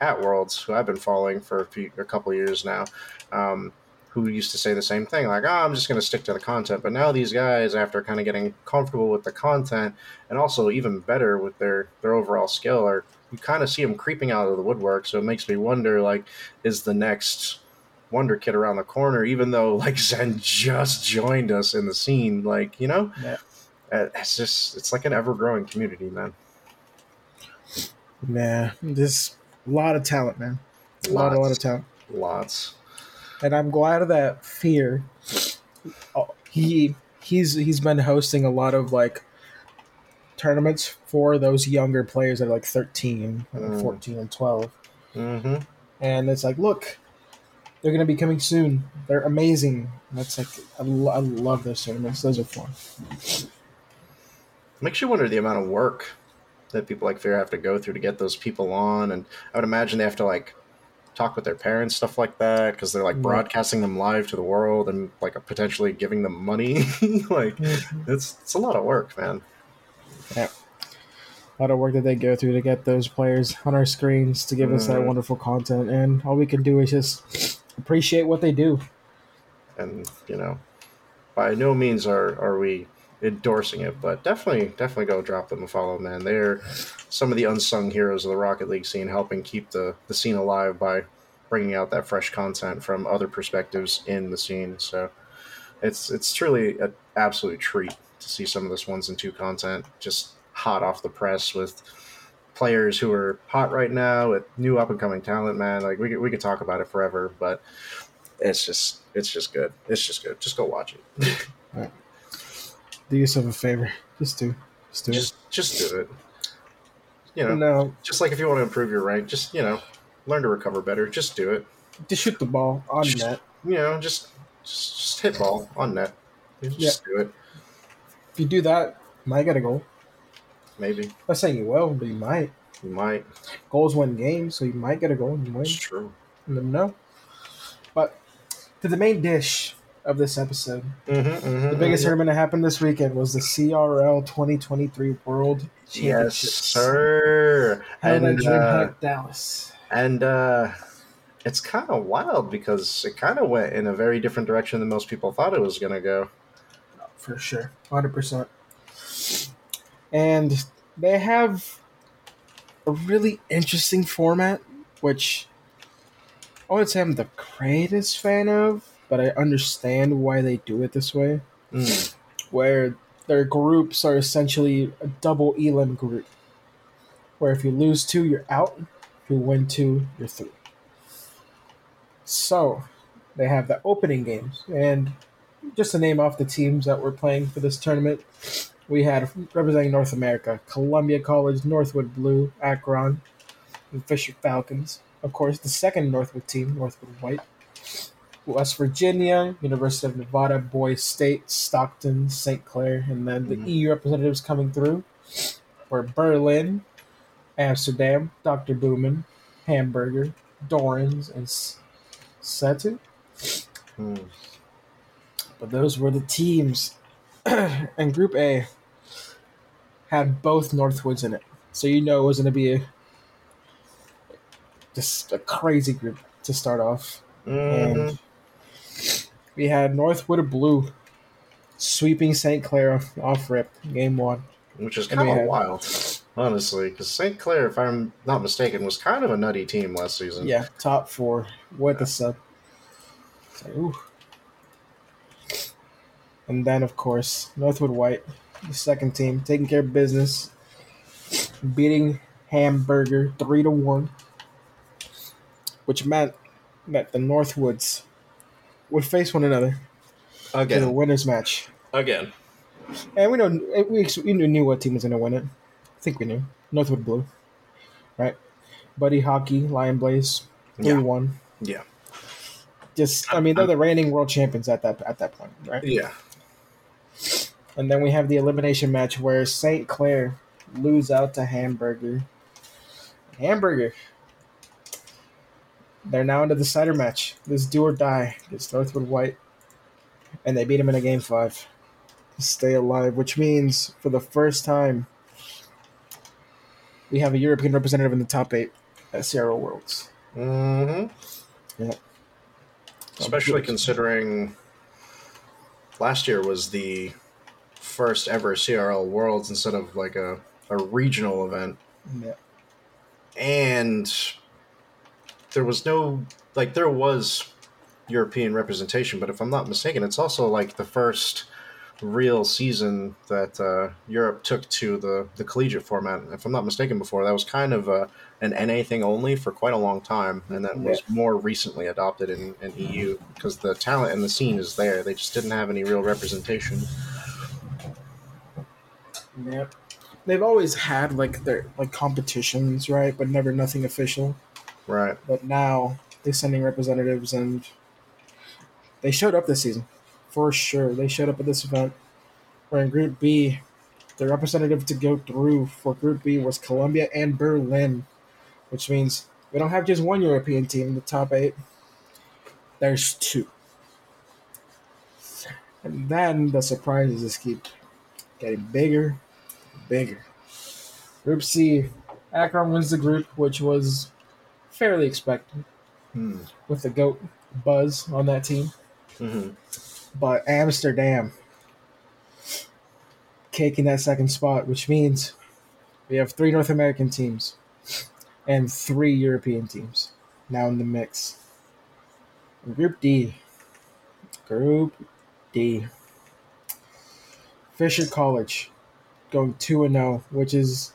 at Worlds, who I've been following for a, few, a couple years now, um, who used to say the same thing, like, "Oh, I'm just going to stick to the content." But now these guys, after kind of getting comfortable with the content, and also even better with their their overall skill, are you kind of see them creeping out of the woodwork. So it makes me wonder, like, is the next Wonder Kid around the corner? Even though like Zen just joined us in the scene, like you know, Yeah. It's just it's like an ever growing community, man. Man, there's a lot of talent, man. A lot, a lot of talent. Lots. and I'm glad of that Fear. oh, He he's he's been hosting a lot of like tournaments for those younger players that are like 13, and Mm. 14, and 12. Mm-hmm. And it's like, look, they're gonna be coming soon. They're amazing. That's like I, lo- I love those tournaments. Those are fun. Makes you wonder the amount of work that people like Fear have to go through to get those people on, and I would imagine they have to like talk with their parents, stuff like that, because they're like Yeah. broadcasting them live to the world and like potentially giving them money. like it's it's a lot of work, man. A lot of work that they go through to get those players on our screens to give us that Mhm. wonderful content, and all we can do is just appreciate what they do. and you know, by no means are are we endorsing it, but definitely definitely go drop them a follow, man. They're some of the unsung heroes of the Rocket League scene, helping keep the the scene alive by bringing out that fresh content from other perspectives in the scene. So it's it's truly an absolute treat to see some of this ones and two content just hot off the press with players who are hot right now with new up and coming talent man. Like we could, we could talk about it forever but it's just it's just good. It's just good. Just go watch it. Do yourself a favor. Just do. Just do just just do it. You know No, just like if you want to improve your rank just you know learn to recover better. Just do it. Just shoot the ball on Just- net. you know just just, just hit ball on net. Just do it If you do that, you might get a goal. maybe not saying you will, but you might. you might Goals win games, so you might get a goal and you win. it's true You never know. But to the main dish of this episode, mm-hmm, the biggest tournament that happened this weekend was the CRL 2023 World yes sir Held and uh, DreamHack Dallas. and uh it's kind of wild because it kind of went in a very different direction than most people thought it was going to go for sure, hundred percent. And they have a really interesting format, which I would say I'm the greatest fan of, but I understand why they do it this way. Mm. Where their groups are essentially a double elim group, where if you lose two, you're out. If you win two, you're through. So they have the opening games, and just to name off the teams that were playing for this tournament, we had representing North America, Columbia College, Northwood Blue, Akron, and Fisher Falcons. Of course, the second Northwood team, Northwood White. West Virginia, University of Nevada, Boise State, Stockton, St. Clair, and then the Mhm. EU representatives coming through were Berlin, Amsterdam, Dr. Boomin, Hamburger, Dorans, and Setu. Mm. But those were the teams. and Group A had both Northwoods in it. So you know it was going to be a, just a crazy group to start off. Mhm. And we had Northwood Blue sweeping St. Clair off, rip game one. which is kind of had- wild honestly because st clair if i'm not mistaken was kind of a nutty team last season Yeah, top four with the sub. So, ooh. And then, of course, Northwood White, the second team, taking care of business, beating Hamburger three to one, which meant that the Northwoods would face one another in a winners match. again And we know eh, we, we knew what team was going to win it. I think we knew Northwood Blue, right? Buddy Hockey, Lion Blaze, three Yeah. one. yeah Just, I mean, they're the reigning world champions at that at that point, right? yeah And then we have the elimination match where St. Clair lose out to Hamburger. Hamburger. They're now into the cider match. This do or die against Northwood White. And they beat him in a game five to stay alive, which means for the first time we have a European representative in the top eight. at CRL Worlds. Mm-hmm. Yeah. Especially considering last year was the first ever CRL Worlds instead of like a, a regional event. Yeah. And there was no like there was European representation, but if I'm not mistaken, it's also like the first real season that uh, Europe took to the, the collegiate format. If I'm not mistaken, before that was kind of a, an NA thing only for quite a long time, and then was more recently adopted in, in EU because the talent and the scene is there. They just didn't have any real representation. Yep. They've always had like their like competitions, right? But never nothing official. Right. But now they're sending representatives and they showed up this season. For sure. They showed up at this event. Where in Group B, the representative to go through for Group B was Colombia and Berlin. Which means we don't have just one European team in the top eight. There's two. And then the surprises just keep getting bigger, bigger. Group C, Akron wins the group, which was fairly expected Hmm. with the GOAT buzz on that team. hmm But Amsterdam caking that second spot, which means we have three North American teams and three European teams now in the mix. Group D. Group D. Fisher College going 2 0, which is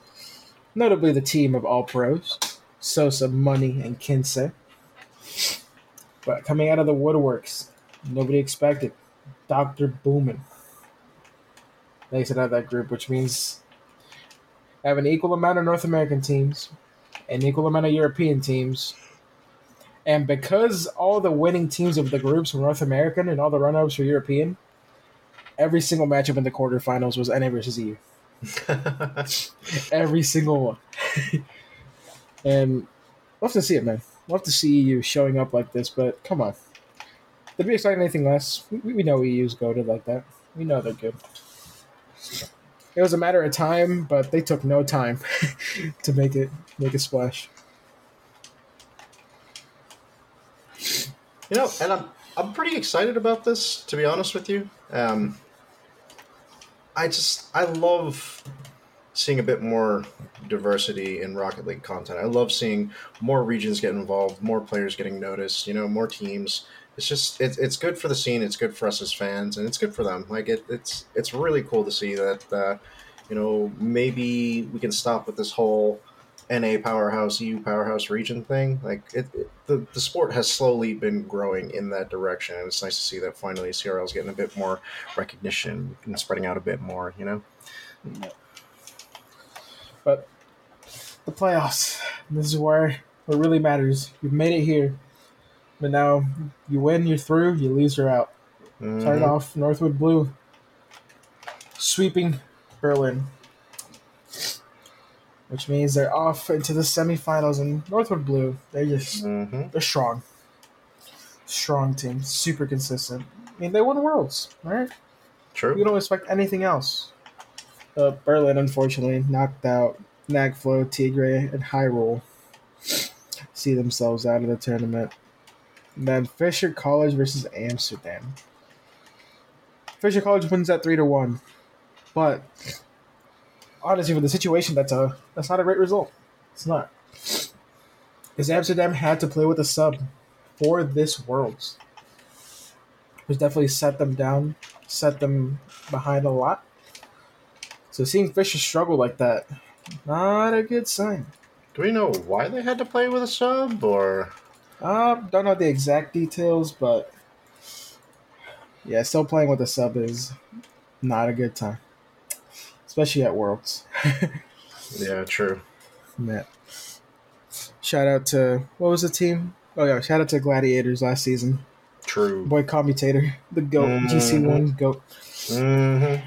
notably the team of all pros Sosa, Money, and Kinsey. But coming out of the woodworks, nobody expected Dr. Boomin. They sit out of that group, which means I have an equal amount of North American teams, an equal amount of European teams. And because all the winning teams of the groups were North American and all the run-ups were European, every single matchup in the quarterfinals was NA versus EU. Every single one. and love to see it, man. Love to see you showing up like this, but come on. Did we expect anything less? We, know we know EU's goaded like that. We know they're good. It was a matter of time, but they took no time to make it make a splash. You know, and I'm I'm pretty excited about this. To be honest with you, um, I just I love seeing a bit more diversity in Rocket League content. I love seeing more regions get involved, more players getting noticed. You know, more teams. It's just it's it's good for the scene. It's good for us as fans, and it's good for them. Like it, it's it's really cool to see that. Uh, you know, maybe we can stop with this whole NA powerhouse, EU powerhouse region thing. Like it, it the, the sport has slowly been growing in that direction, and it's nice to see that finally CRL is getting a bit more recognition and spreading out a bit more. You know, But the playoffs, this is where it really matters. You've made it here, but now you win, you're through. You lose, you're out. Mhm. off Northwood Blue, sweeping Berlin, which means they're off into the semifinals. And Northwood Blue, they're just Mhm. they're strong, strong team, super consistent. I mean, they won worlds, right? True. You don't expect anything else. Uh, Berlin, unfortunately, knocked out Nagflow, Tigre, and Hyrule. See themselves out of the tournament. And then Fisher College versus Amsterdam. Fisher College wins that three to one, but honestly, for the situation, that's a that's not a great result. It's not, because Amsterdam had to play with a sub for this Worlds, which definitely set them down, set them behind a lot. So seeing Fisher struggle like that, not a good sign. Do we know why they had to play with a sub, or Uh, don't know the exact details, but yeah, still playing with a sub is not a good time, especially at Worlds. yeah, true. Yeah. Shout out to what was the team? Oh yeah, shout out to Gladiators last season. True. Boy Commutator, the goat, Mhm. GC one goat. Mm-hmm.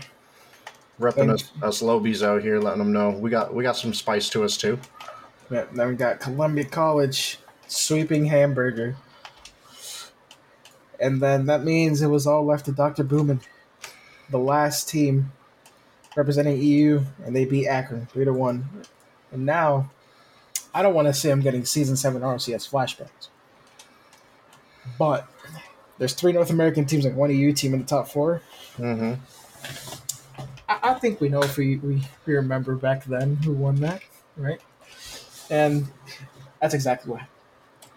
Repping us, us lobies out here, letting them know we got we got some spice to us too. Yeah, then we got Columbia College sweeping hamburger. And then that means it was all left to Dr. Boomin, the last team representing EU, and they beat Akron three to one. And now I don't want to say I'm getting season seven RLCS flashbacks, but there's three North American teams and one EU team in the top 4 Mm-hmm. I, I think we know if we, we we remember back then who won that, right? And that's exactly what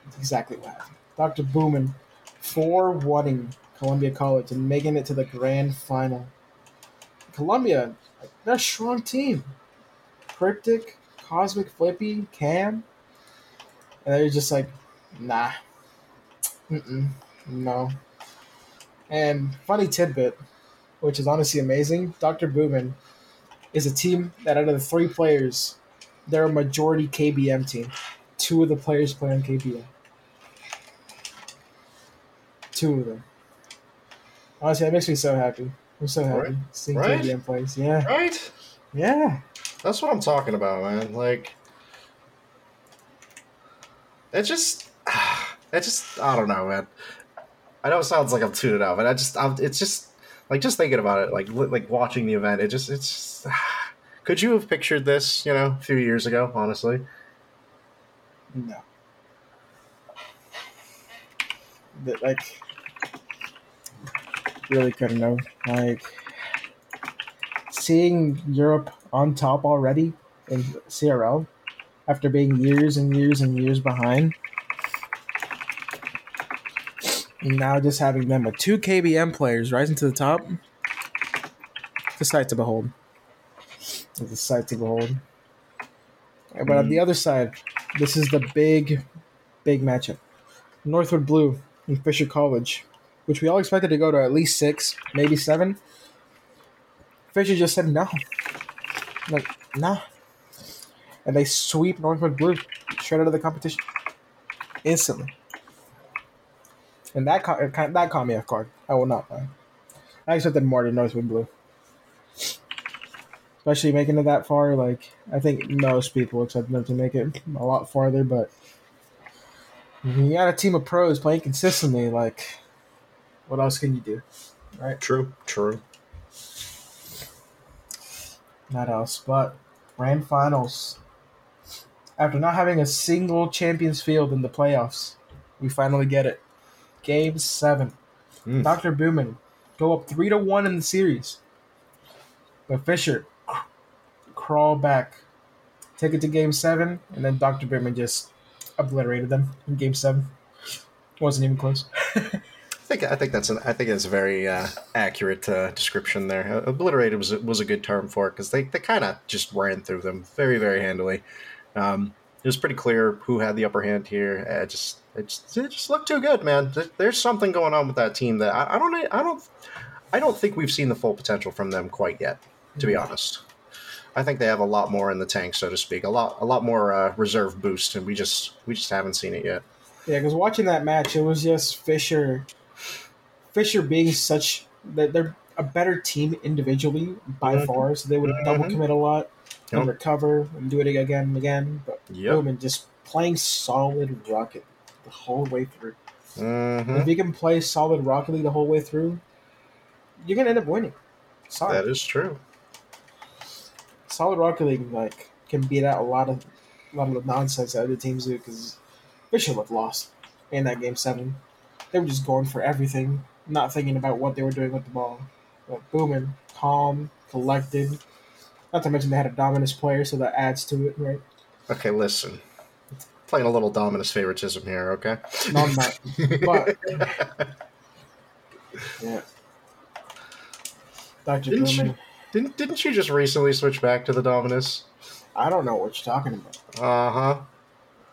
that's exactly what happened. Dr. Boomin for winning Columbia College and making it to the grand final. Columbia, a strong team. Cryptic, Cosmic Flippy, Cam. And they're just like, nah. Mm-mm, no. And funny tidbit, which is honestly amazing, Dr. Boomin is a team that out of the three players, they're a majority KBM team. Two of the players play on KBM. Two of them. Honestly, that makes me so happy. I'm so happy Right. seeing Right. KBM plays. Yeah. Right? Yeah. That's what I'm talking about, man. Like, it just, it just, I don't know, man. I know it sounds like I'm tuning out, but I just, I'm, it's just, like, just thinking about it, like, like watching the event, it just, it's, just, could you have pictured this, you know, a few years ago, honestly? No. But, like, really couldn't know. Like, seeing Europe on top already in CRL after being years and years and years behind. And now just having them with two KBM players rising to the top. It's a sight to behold. It's a sight to behold. But on the mm. other side, this is the big, big matchup. Northwood Blue and Fisher College, which we all expected to go to at least six, maybe seven. Fisher just said no. Like, nah. And they sweep Northwood Blue straight out of the competition. Instantly. And that ca- it kind that caught me off guard. I will not lie. I expected more than Northwood Blue. Especially making it that far, like I think most people expect them to make it a lot farther, but you got a team of pros playing consistently, like what else can you do? Right? True, true. Not else. But grand finals. After not having a single champions field in the playoffs, we finally get it. Game seven. Mm. Dr. Boomin go up three to one in the series. But Fisher cr- crawl back, take it to game seven, and then Dr. Boomin just obliterated them in game seven. Wasn't even close. I think I think that's an I think that's a very uh, accurate uh, description there. Uh, obliterated was a- was a good term for it because they, they kind of just ran through them very very handily. Um, it was pretty clear who had the upper hand here. Uh, just it just it just looked too good, man. There's something going on with that team that I, I don't I don't I don't think we've seen the full potential from them quite yet. To be honest, I think they have a lot more in the tank, so to speak. A lot a lot more uh, reserve boost, and we just we just haven't seen it yet. Yeah, because watching that match, it was just Fisher, Fisher being such that they're a better team individually by Mhm. far, so they would double Mhm. commit a lot and recover and do it again and again. But Yep. boom, and just playing solid Rocket the whole way through. hmm If you can play solid Rocket League the whole way through, you're gonna end up winning. Sorry, That is true. solid Rocket League like can beat out a lot of a lot of the nonsense that other teams do because Fisher looked lost in that game seven. They were just going for everything, not thinking about what they were doing with the ball. But booming, calm, collected. Not to mention they had a dominus player, so that adds to it, right? Okay, listen. Playing a little Dominus favoritism here, okay? No, I'm not. But yeah, Doctor Didn't you, didn't, didn't you just recently switch back to the Dominus? I don't know what you're talking about. Uh huh.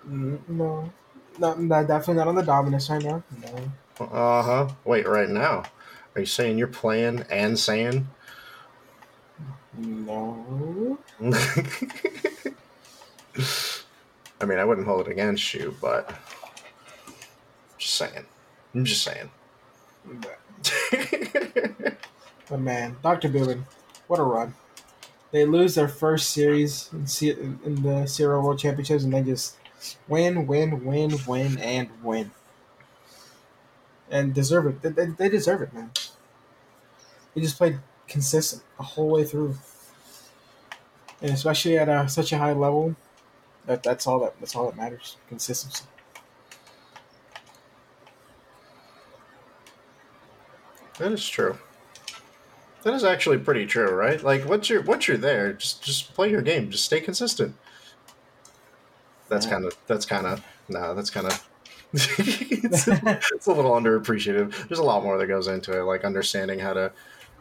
Mm, No, not, not definitely not on the dominus right now. No. Uh huh. Wait, right now. Are you saying you're playing and saying? No. I mean, I wouldn't hold it against you, but. Just saying. I'm just saying. But man, Dr. Boomin, what a run. They lose their first series in, C- in the CRL World Championships and they just win, win, win, win, and win. And deserve it. They, they, they deserve it, man. They just played consistent the whole way through. And especially at a, such a high level, That, that's all that that's all that matters. Consistency. That is true. That is actually pretty true, right? Like once you're once you're there, just just play your game, just stay consistent. That's Yeah. kind of that's kind of no, that's kind of it's, it's a little underappreciated. There's a lot more that goes into it, like understanding how to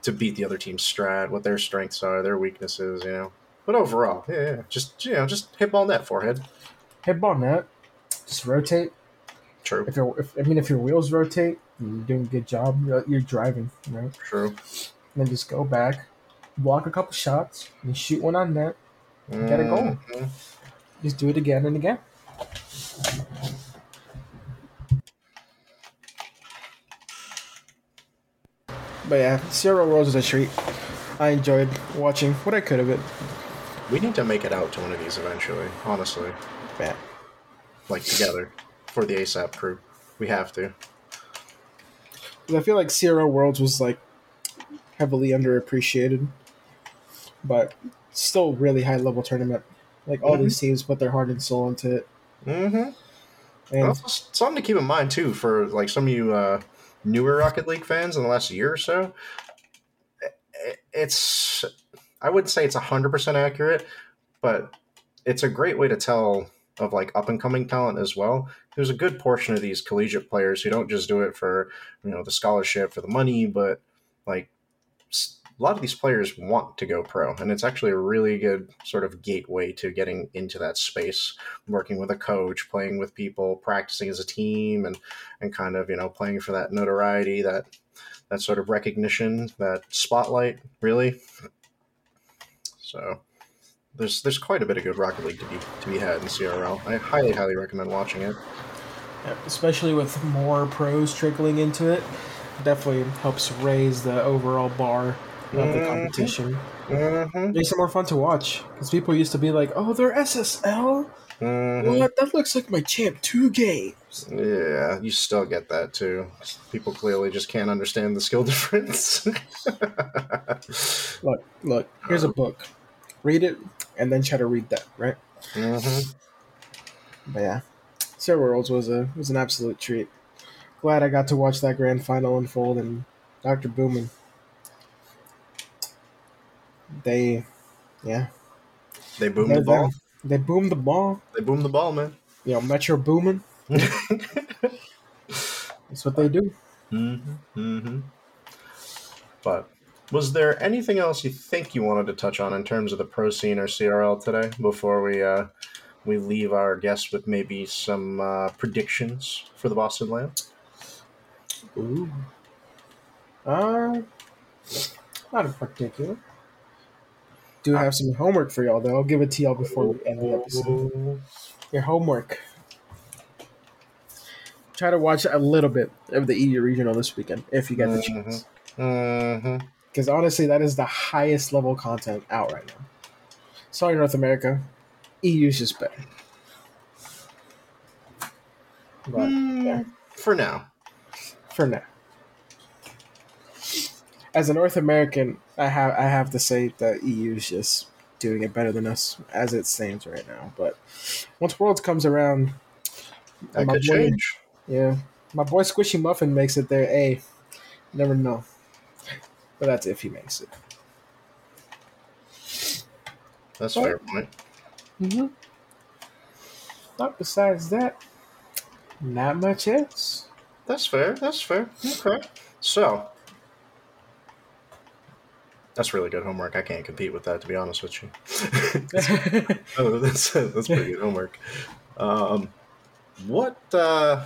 to beat the other team's strat, what their strengths are, their weaknesses, you know. But overall, yeah, yeah, just you know, just hit ball net forehead. Hit ball net. Just rotate. True, If your if, I mean if your wheels rotate, you're doing a good job. You're, you're driving, right? true. And then just go back, block a couple shots, and shoot one on net. Get a goal. Just do it again and again. But yeah, CRL Worlds was a treat. I enjoyed watching what I could of it. We need to make it out to one of these eventually. Honestly, Yeah. like together for the ASAP crew. We have to. I feel like CRL Worlds was like heavily underappreciated, but still really high level tournament. Like all these teams put their heart and soul into it, Mm-hmm. and Also, something to keep in mind too for like some of you uh, newer Rocket League fans in the last year or so. It's I wouldn't say it's hundred percent accurate, but it's a great way to tell of like up and coming talent as well. There's a good portion of these collegiate players who don't just do it for you know the scholarship for the money, but like a lot of these players want to go pro, and it's actually a really good sort of gateway to getting into that space working with a coach, playing with people, practicing as a team, and and kind of you know playing for that notoriety, that that sort of recognition, that spotlight, really. So there's there's quite a bit of good Rocket League to be to be had in CRL. I highly highly recommend watching it. Yeah, especially with more pros trickling into it, definitely helps raise the overall bar of the Mhm. competition. Mm-hmm. Makes it more fun to watch because people used to be like, "Oh, they're SSL. Mm-hmm. What? That looks like my champ two games." Yeah, you still get that too. People clearly just can't understand the skill difference. Look, look. Here's a book. Read it and then try to read that. Right. mm-hmm. But yeah, CRL Worlds was a was an absolute treat. Glad I got to watch that grand final unfold and Dr. Boomin. They, yeah, They boom the ball. They boomed the ball. They boom the ball, man. You know, Metro Boomin. That's what they do. Mm-hmm. Mm-hmm. But was there anything else you think you wanted to touch on in terms of the pro scene or CRL today before we uh, we leave our guests with maybe some uh, predictions for the Boston LAN? Ooh. Uh, not in particular. Do have some homework for y'all though. I'll give it to y'all before we end the episode. Your homework. Try to watch a little bit of the EU regional this weekend if you get the chance. Mm-hmm. Because honestly, that is the highest level content out right now. Sorry, North America. EU's just better. But yeah, For now. for now. As a North American, I have I have to say that EU's just doing it better than us as it stands right now. But once Worlds comes around, That could boy- change. Yeah, my boy Squishy Muffin makes it there. A, never know, but that's if he makes it. That's a fair point. Mm-hmm. But besides that, not much else. That's fair. That's fair. Okay. So that's really good homework. I can't compete with that, to be honest with you. oh, that's that's pretty good homework. Um, what uh,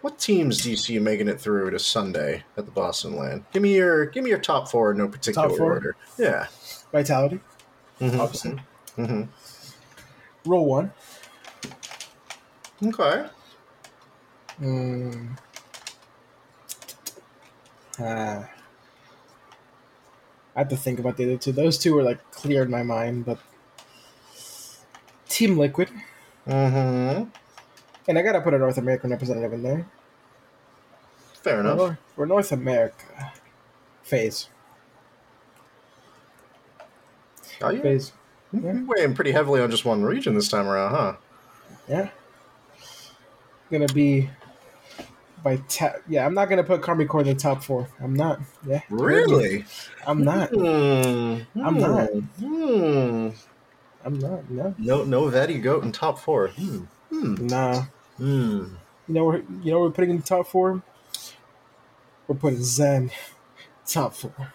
what teams do you see making it through to Sunday at the Boston LAN? Give me your give me your top four in no particular Top four? order. Yeah. Vitality, Mhm. obviously. Mhm. Rule One. Okay. Mm. Ah. I have to think about the other two. Those two were like clear in my mind, but Team Liquid, Mm-hmm. and I gotta put a North American representative in there. Fair enough. We're, we're North America. FaZe. Oh, yeah. FaZe. You're weighing pretty heavily on just one region this time around, huh? Yeah. Gonna be by ta- yeah, I'm not gonna put Karmine Corp in the top four. I'm not. Yeah. Really? I'm not. Hmm. I'm not. Hmm. I'm not. No. No, no Vetty goat in top four. Hmm. Hmm. Nah. Hmm. You know, we're, you know, we're putting in the top four. We're putting Zen top four.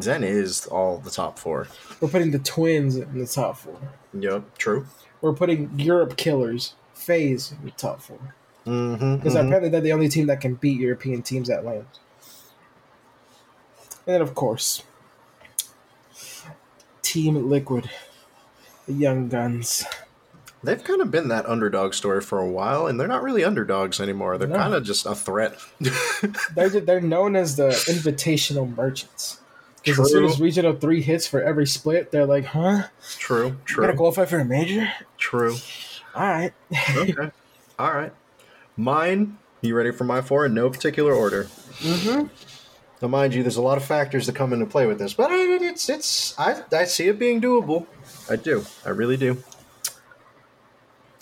Zen is all the top four. We're putting the Twins in the top four. Yep. True. We're putting Europe Killers, FaZe in the top four Mm-hmm. because apparently they're the only team that can beat European teams at LAN. And then, of course, Team Liquid, the Young Guns. They've kind of been that underdog story for a while, and they're not really underdogs anymore. They're No. kind of just a threat. They're they're known as the invitational merchants. Because as soon as regional three hits for every split, they're like, "Huh? True. You gotta True. qualify for a major? True. All right." Okay. All right. Mine. You ready for my four in no particular order? Mm-hmm. Now, mind you, there's a lot of factors that come into play with this, but I, it's it's I, I see it being doable. I do. I really do.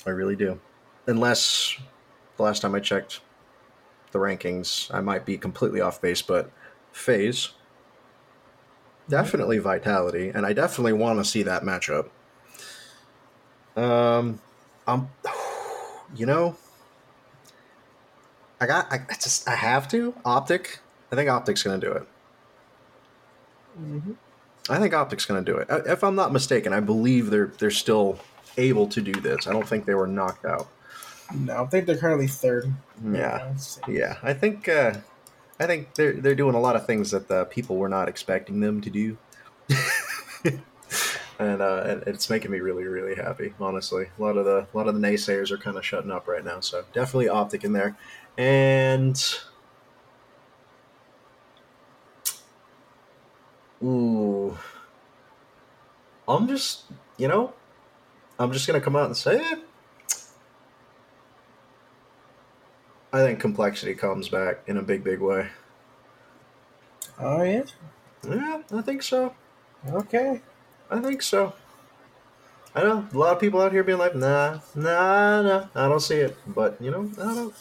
I really do. Unless the last time I checked the rankings, I might be completely off base, but FaZe definitely vitality, and I definitely want to see that matchup. Um, I'm, you know, I got, I, I just, I have to optic. I think optic's gonna do it. Mm-hmm. I think optic's gonna do it. If I'm not mistaken, I believe they're they're still able to do this. I don't think they were knocked out. No, I think they're currently third. Yeah. Yeah, I think uh, I think they're they're doing a lot of things that the people were not expecting them to do, and uh, and it's making me really really happy. Honestly, a lot of the a lot of the naysayers are kind of shutting up right now. So definitely optic in there, and ooh, I'm just you know, I'm just gonna come out and say it. I think complexity comes back in a big, big way. Oh yeah. Yeah, I think so. Okay. I think so. I know a lot of people out here being like, nah, nah, nah, I don't see it. But you know, I don't.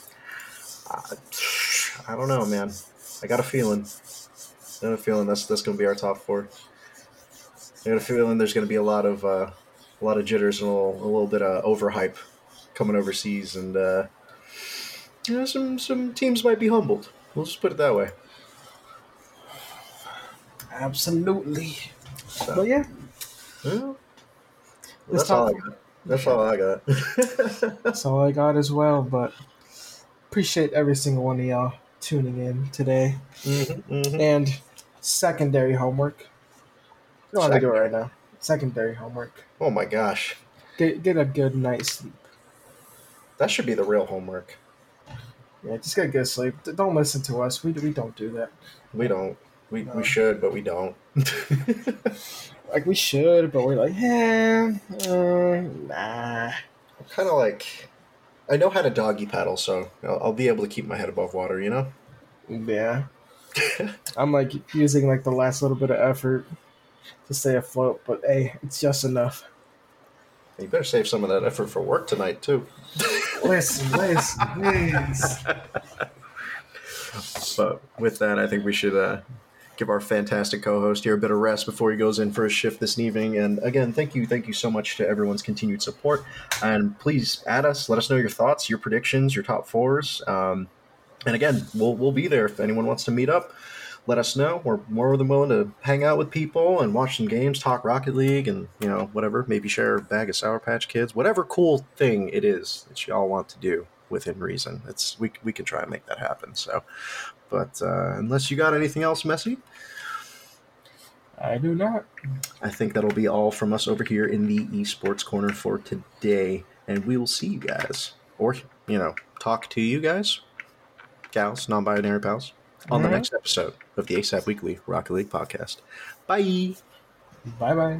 I, I don't know, man. I got a feeling. I got a feeling that's that's gonna be our top four. I got a feeling there's gonna be a lot of uh, a lot of jitters and a little, a little bit of overhype coming overseas, and uh, you know, some some teams might be humbled. We'll just put it that way. Absolutely. So, But yeah. Let's That's all I got. That's all I got. that's all I got as well. But appreciate every single one of y'all tuning in today. Mhm, mhm. And secondary homework. You don't have to do it right now. Secondary homework. Oh my gosh, Get get a good night's sleep. that should be the real homework. Yeah, just get a good sleep. Don't listen to us. We we don't do that. We don't. We, No. we should, but we don't. Like we should, but we're like, yeah, uh, nah. I'm kind of like, I know how to doggy paddle, so I'll, I'll be able to keep my head above water. You know. Yeah. I'm like using like the last little bit of effort to stay afloat, but hey, it's just enough. You better save some of that effort for work tonight too. Listen, listen, please. But with that, I think we should uh, give our fantastic co-host here a bit of rest before he goes in for his shift this evening. And again, thank you, thank you so much to everyone's continued support. And please add us, let us know your thoughts, your predictions, your top fours. Um, and again, we'll we'll be there if anyone wants to meet up. Let us know. We're more than willing to hang out with people and watch some games, talk Rocket League, and you know whatever. Maybe share a bag of Sour Patch Kids, whatever cool thing it is that y'all want to do within reason. It's we we can try and make that happen. So, but uh, unless you got anything else, Messy, I do not. I think that'll be all from us over here in the esports corner for today, and we will see you guys, or you know, talk to you guys, gals, non-binary pals, on the Mhm. next episode of the ASAP Weekly Rocket League podcast. Bye. Bye bye.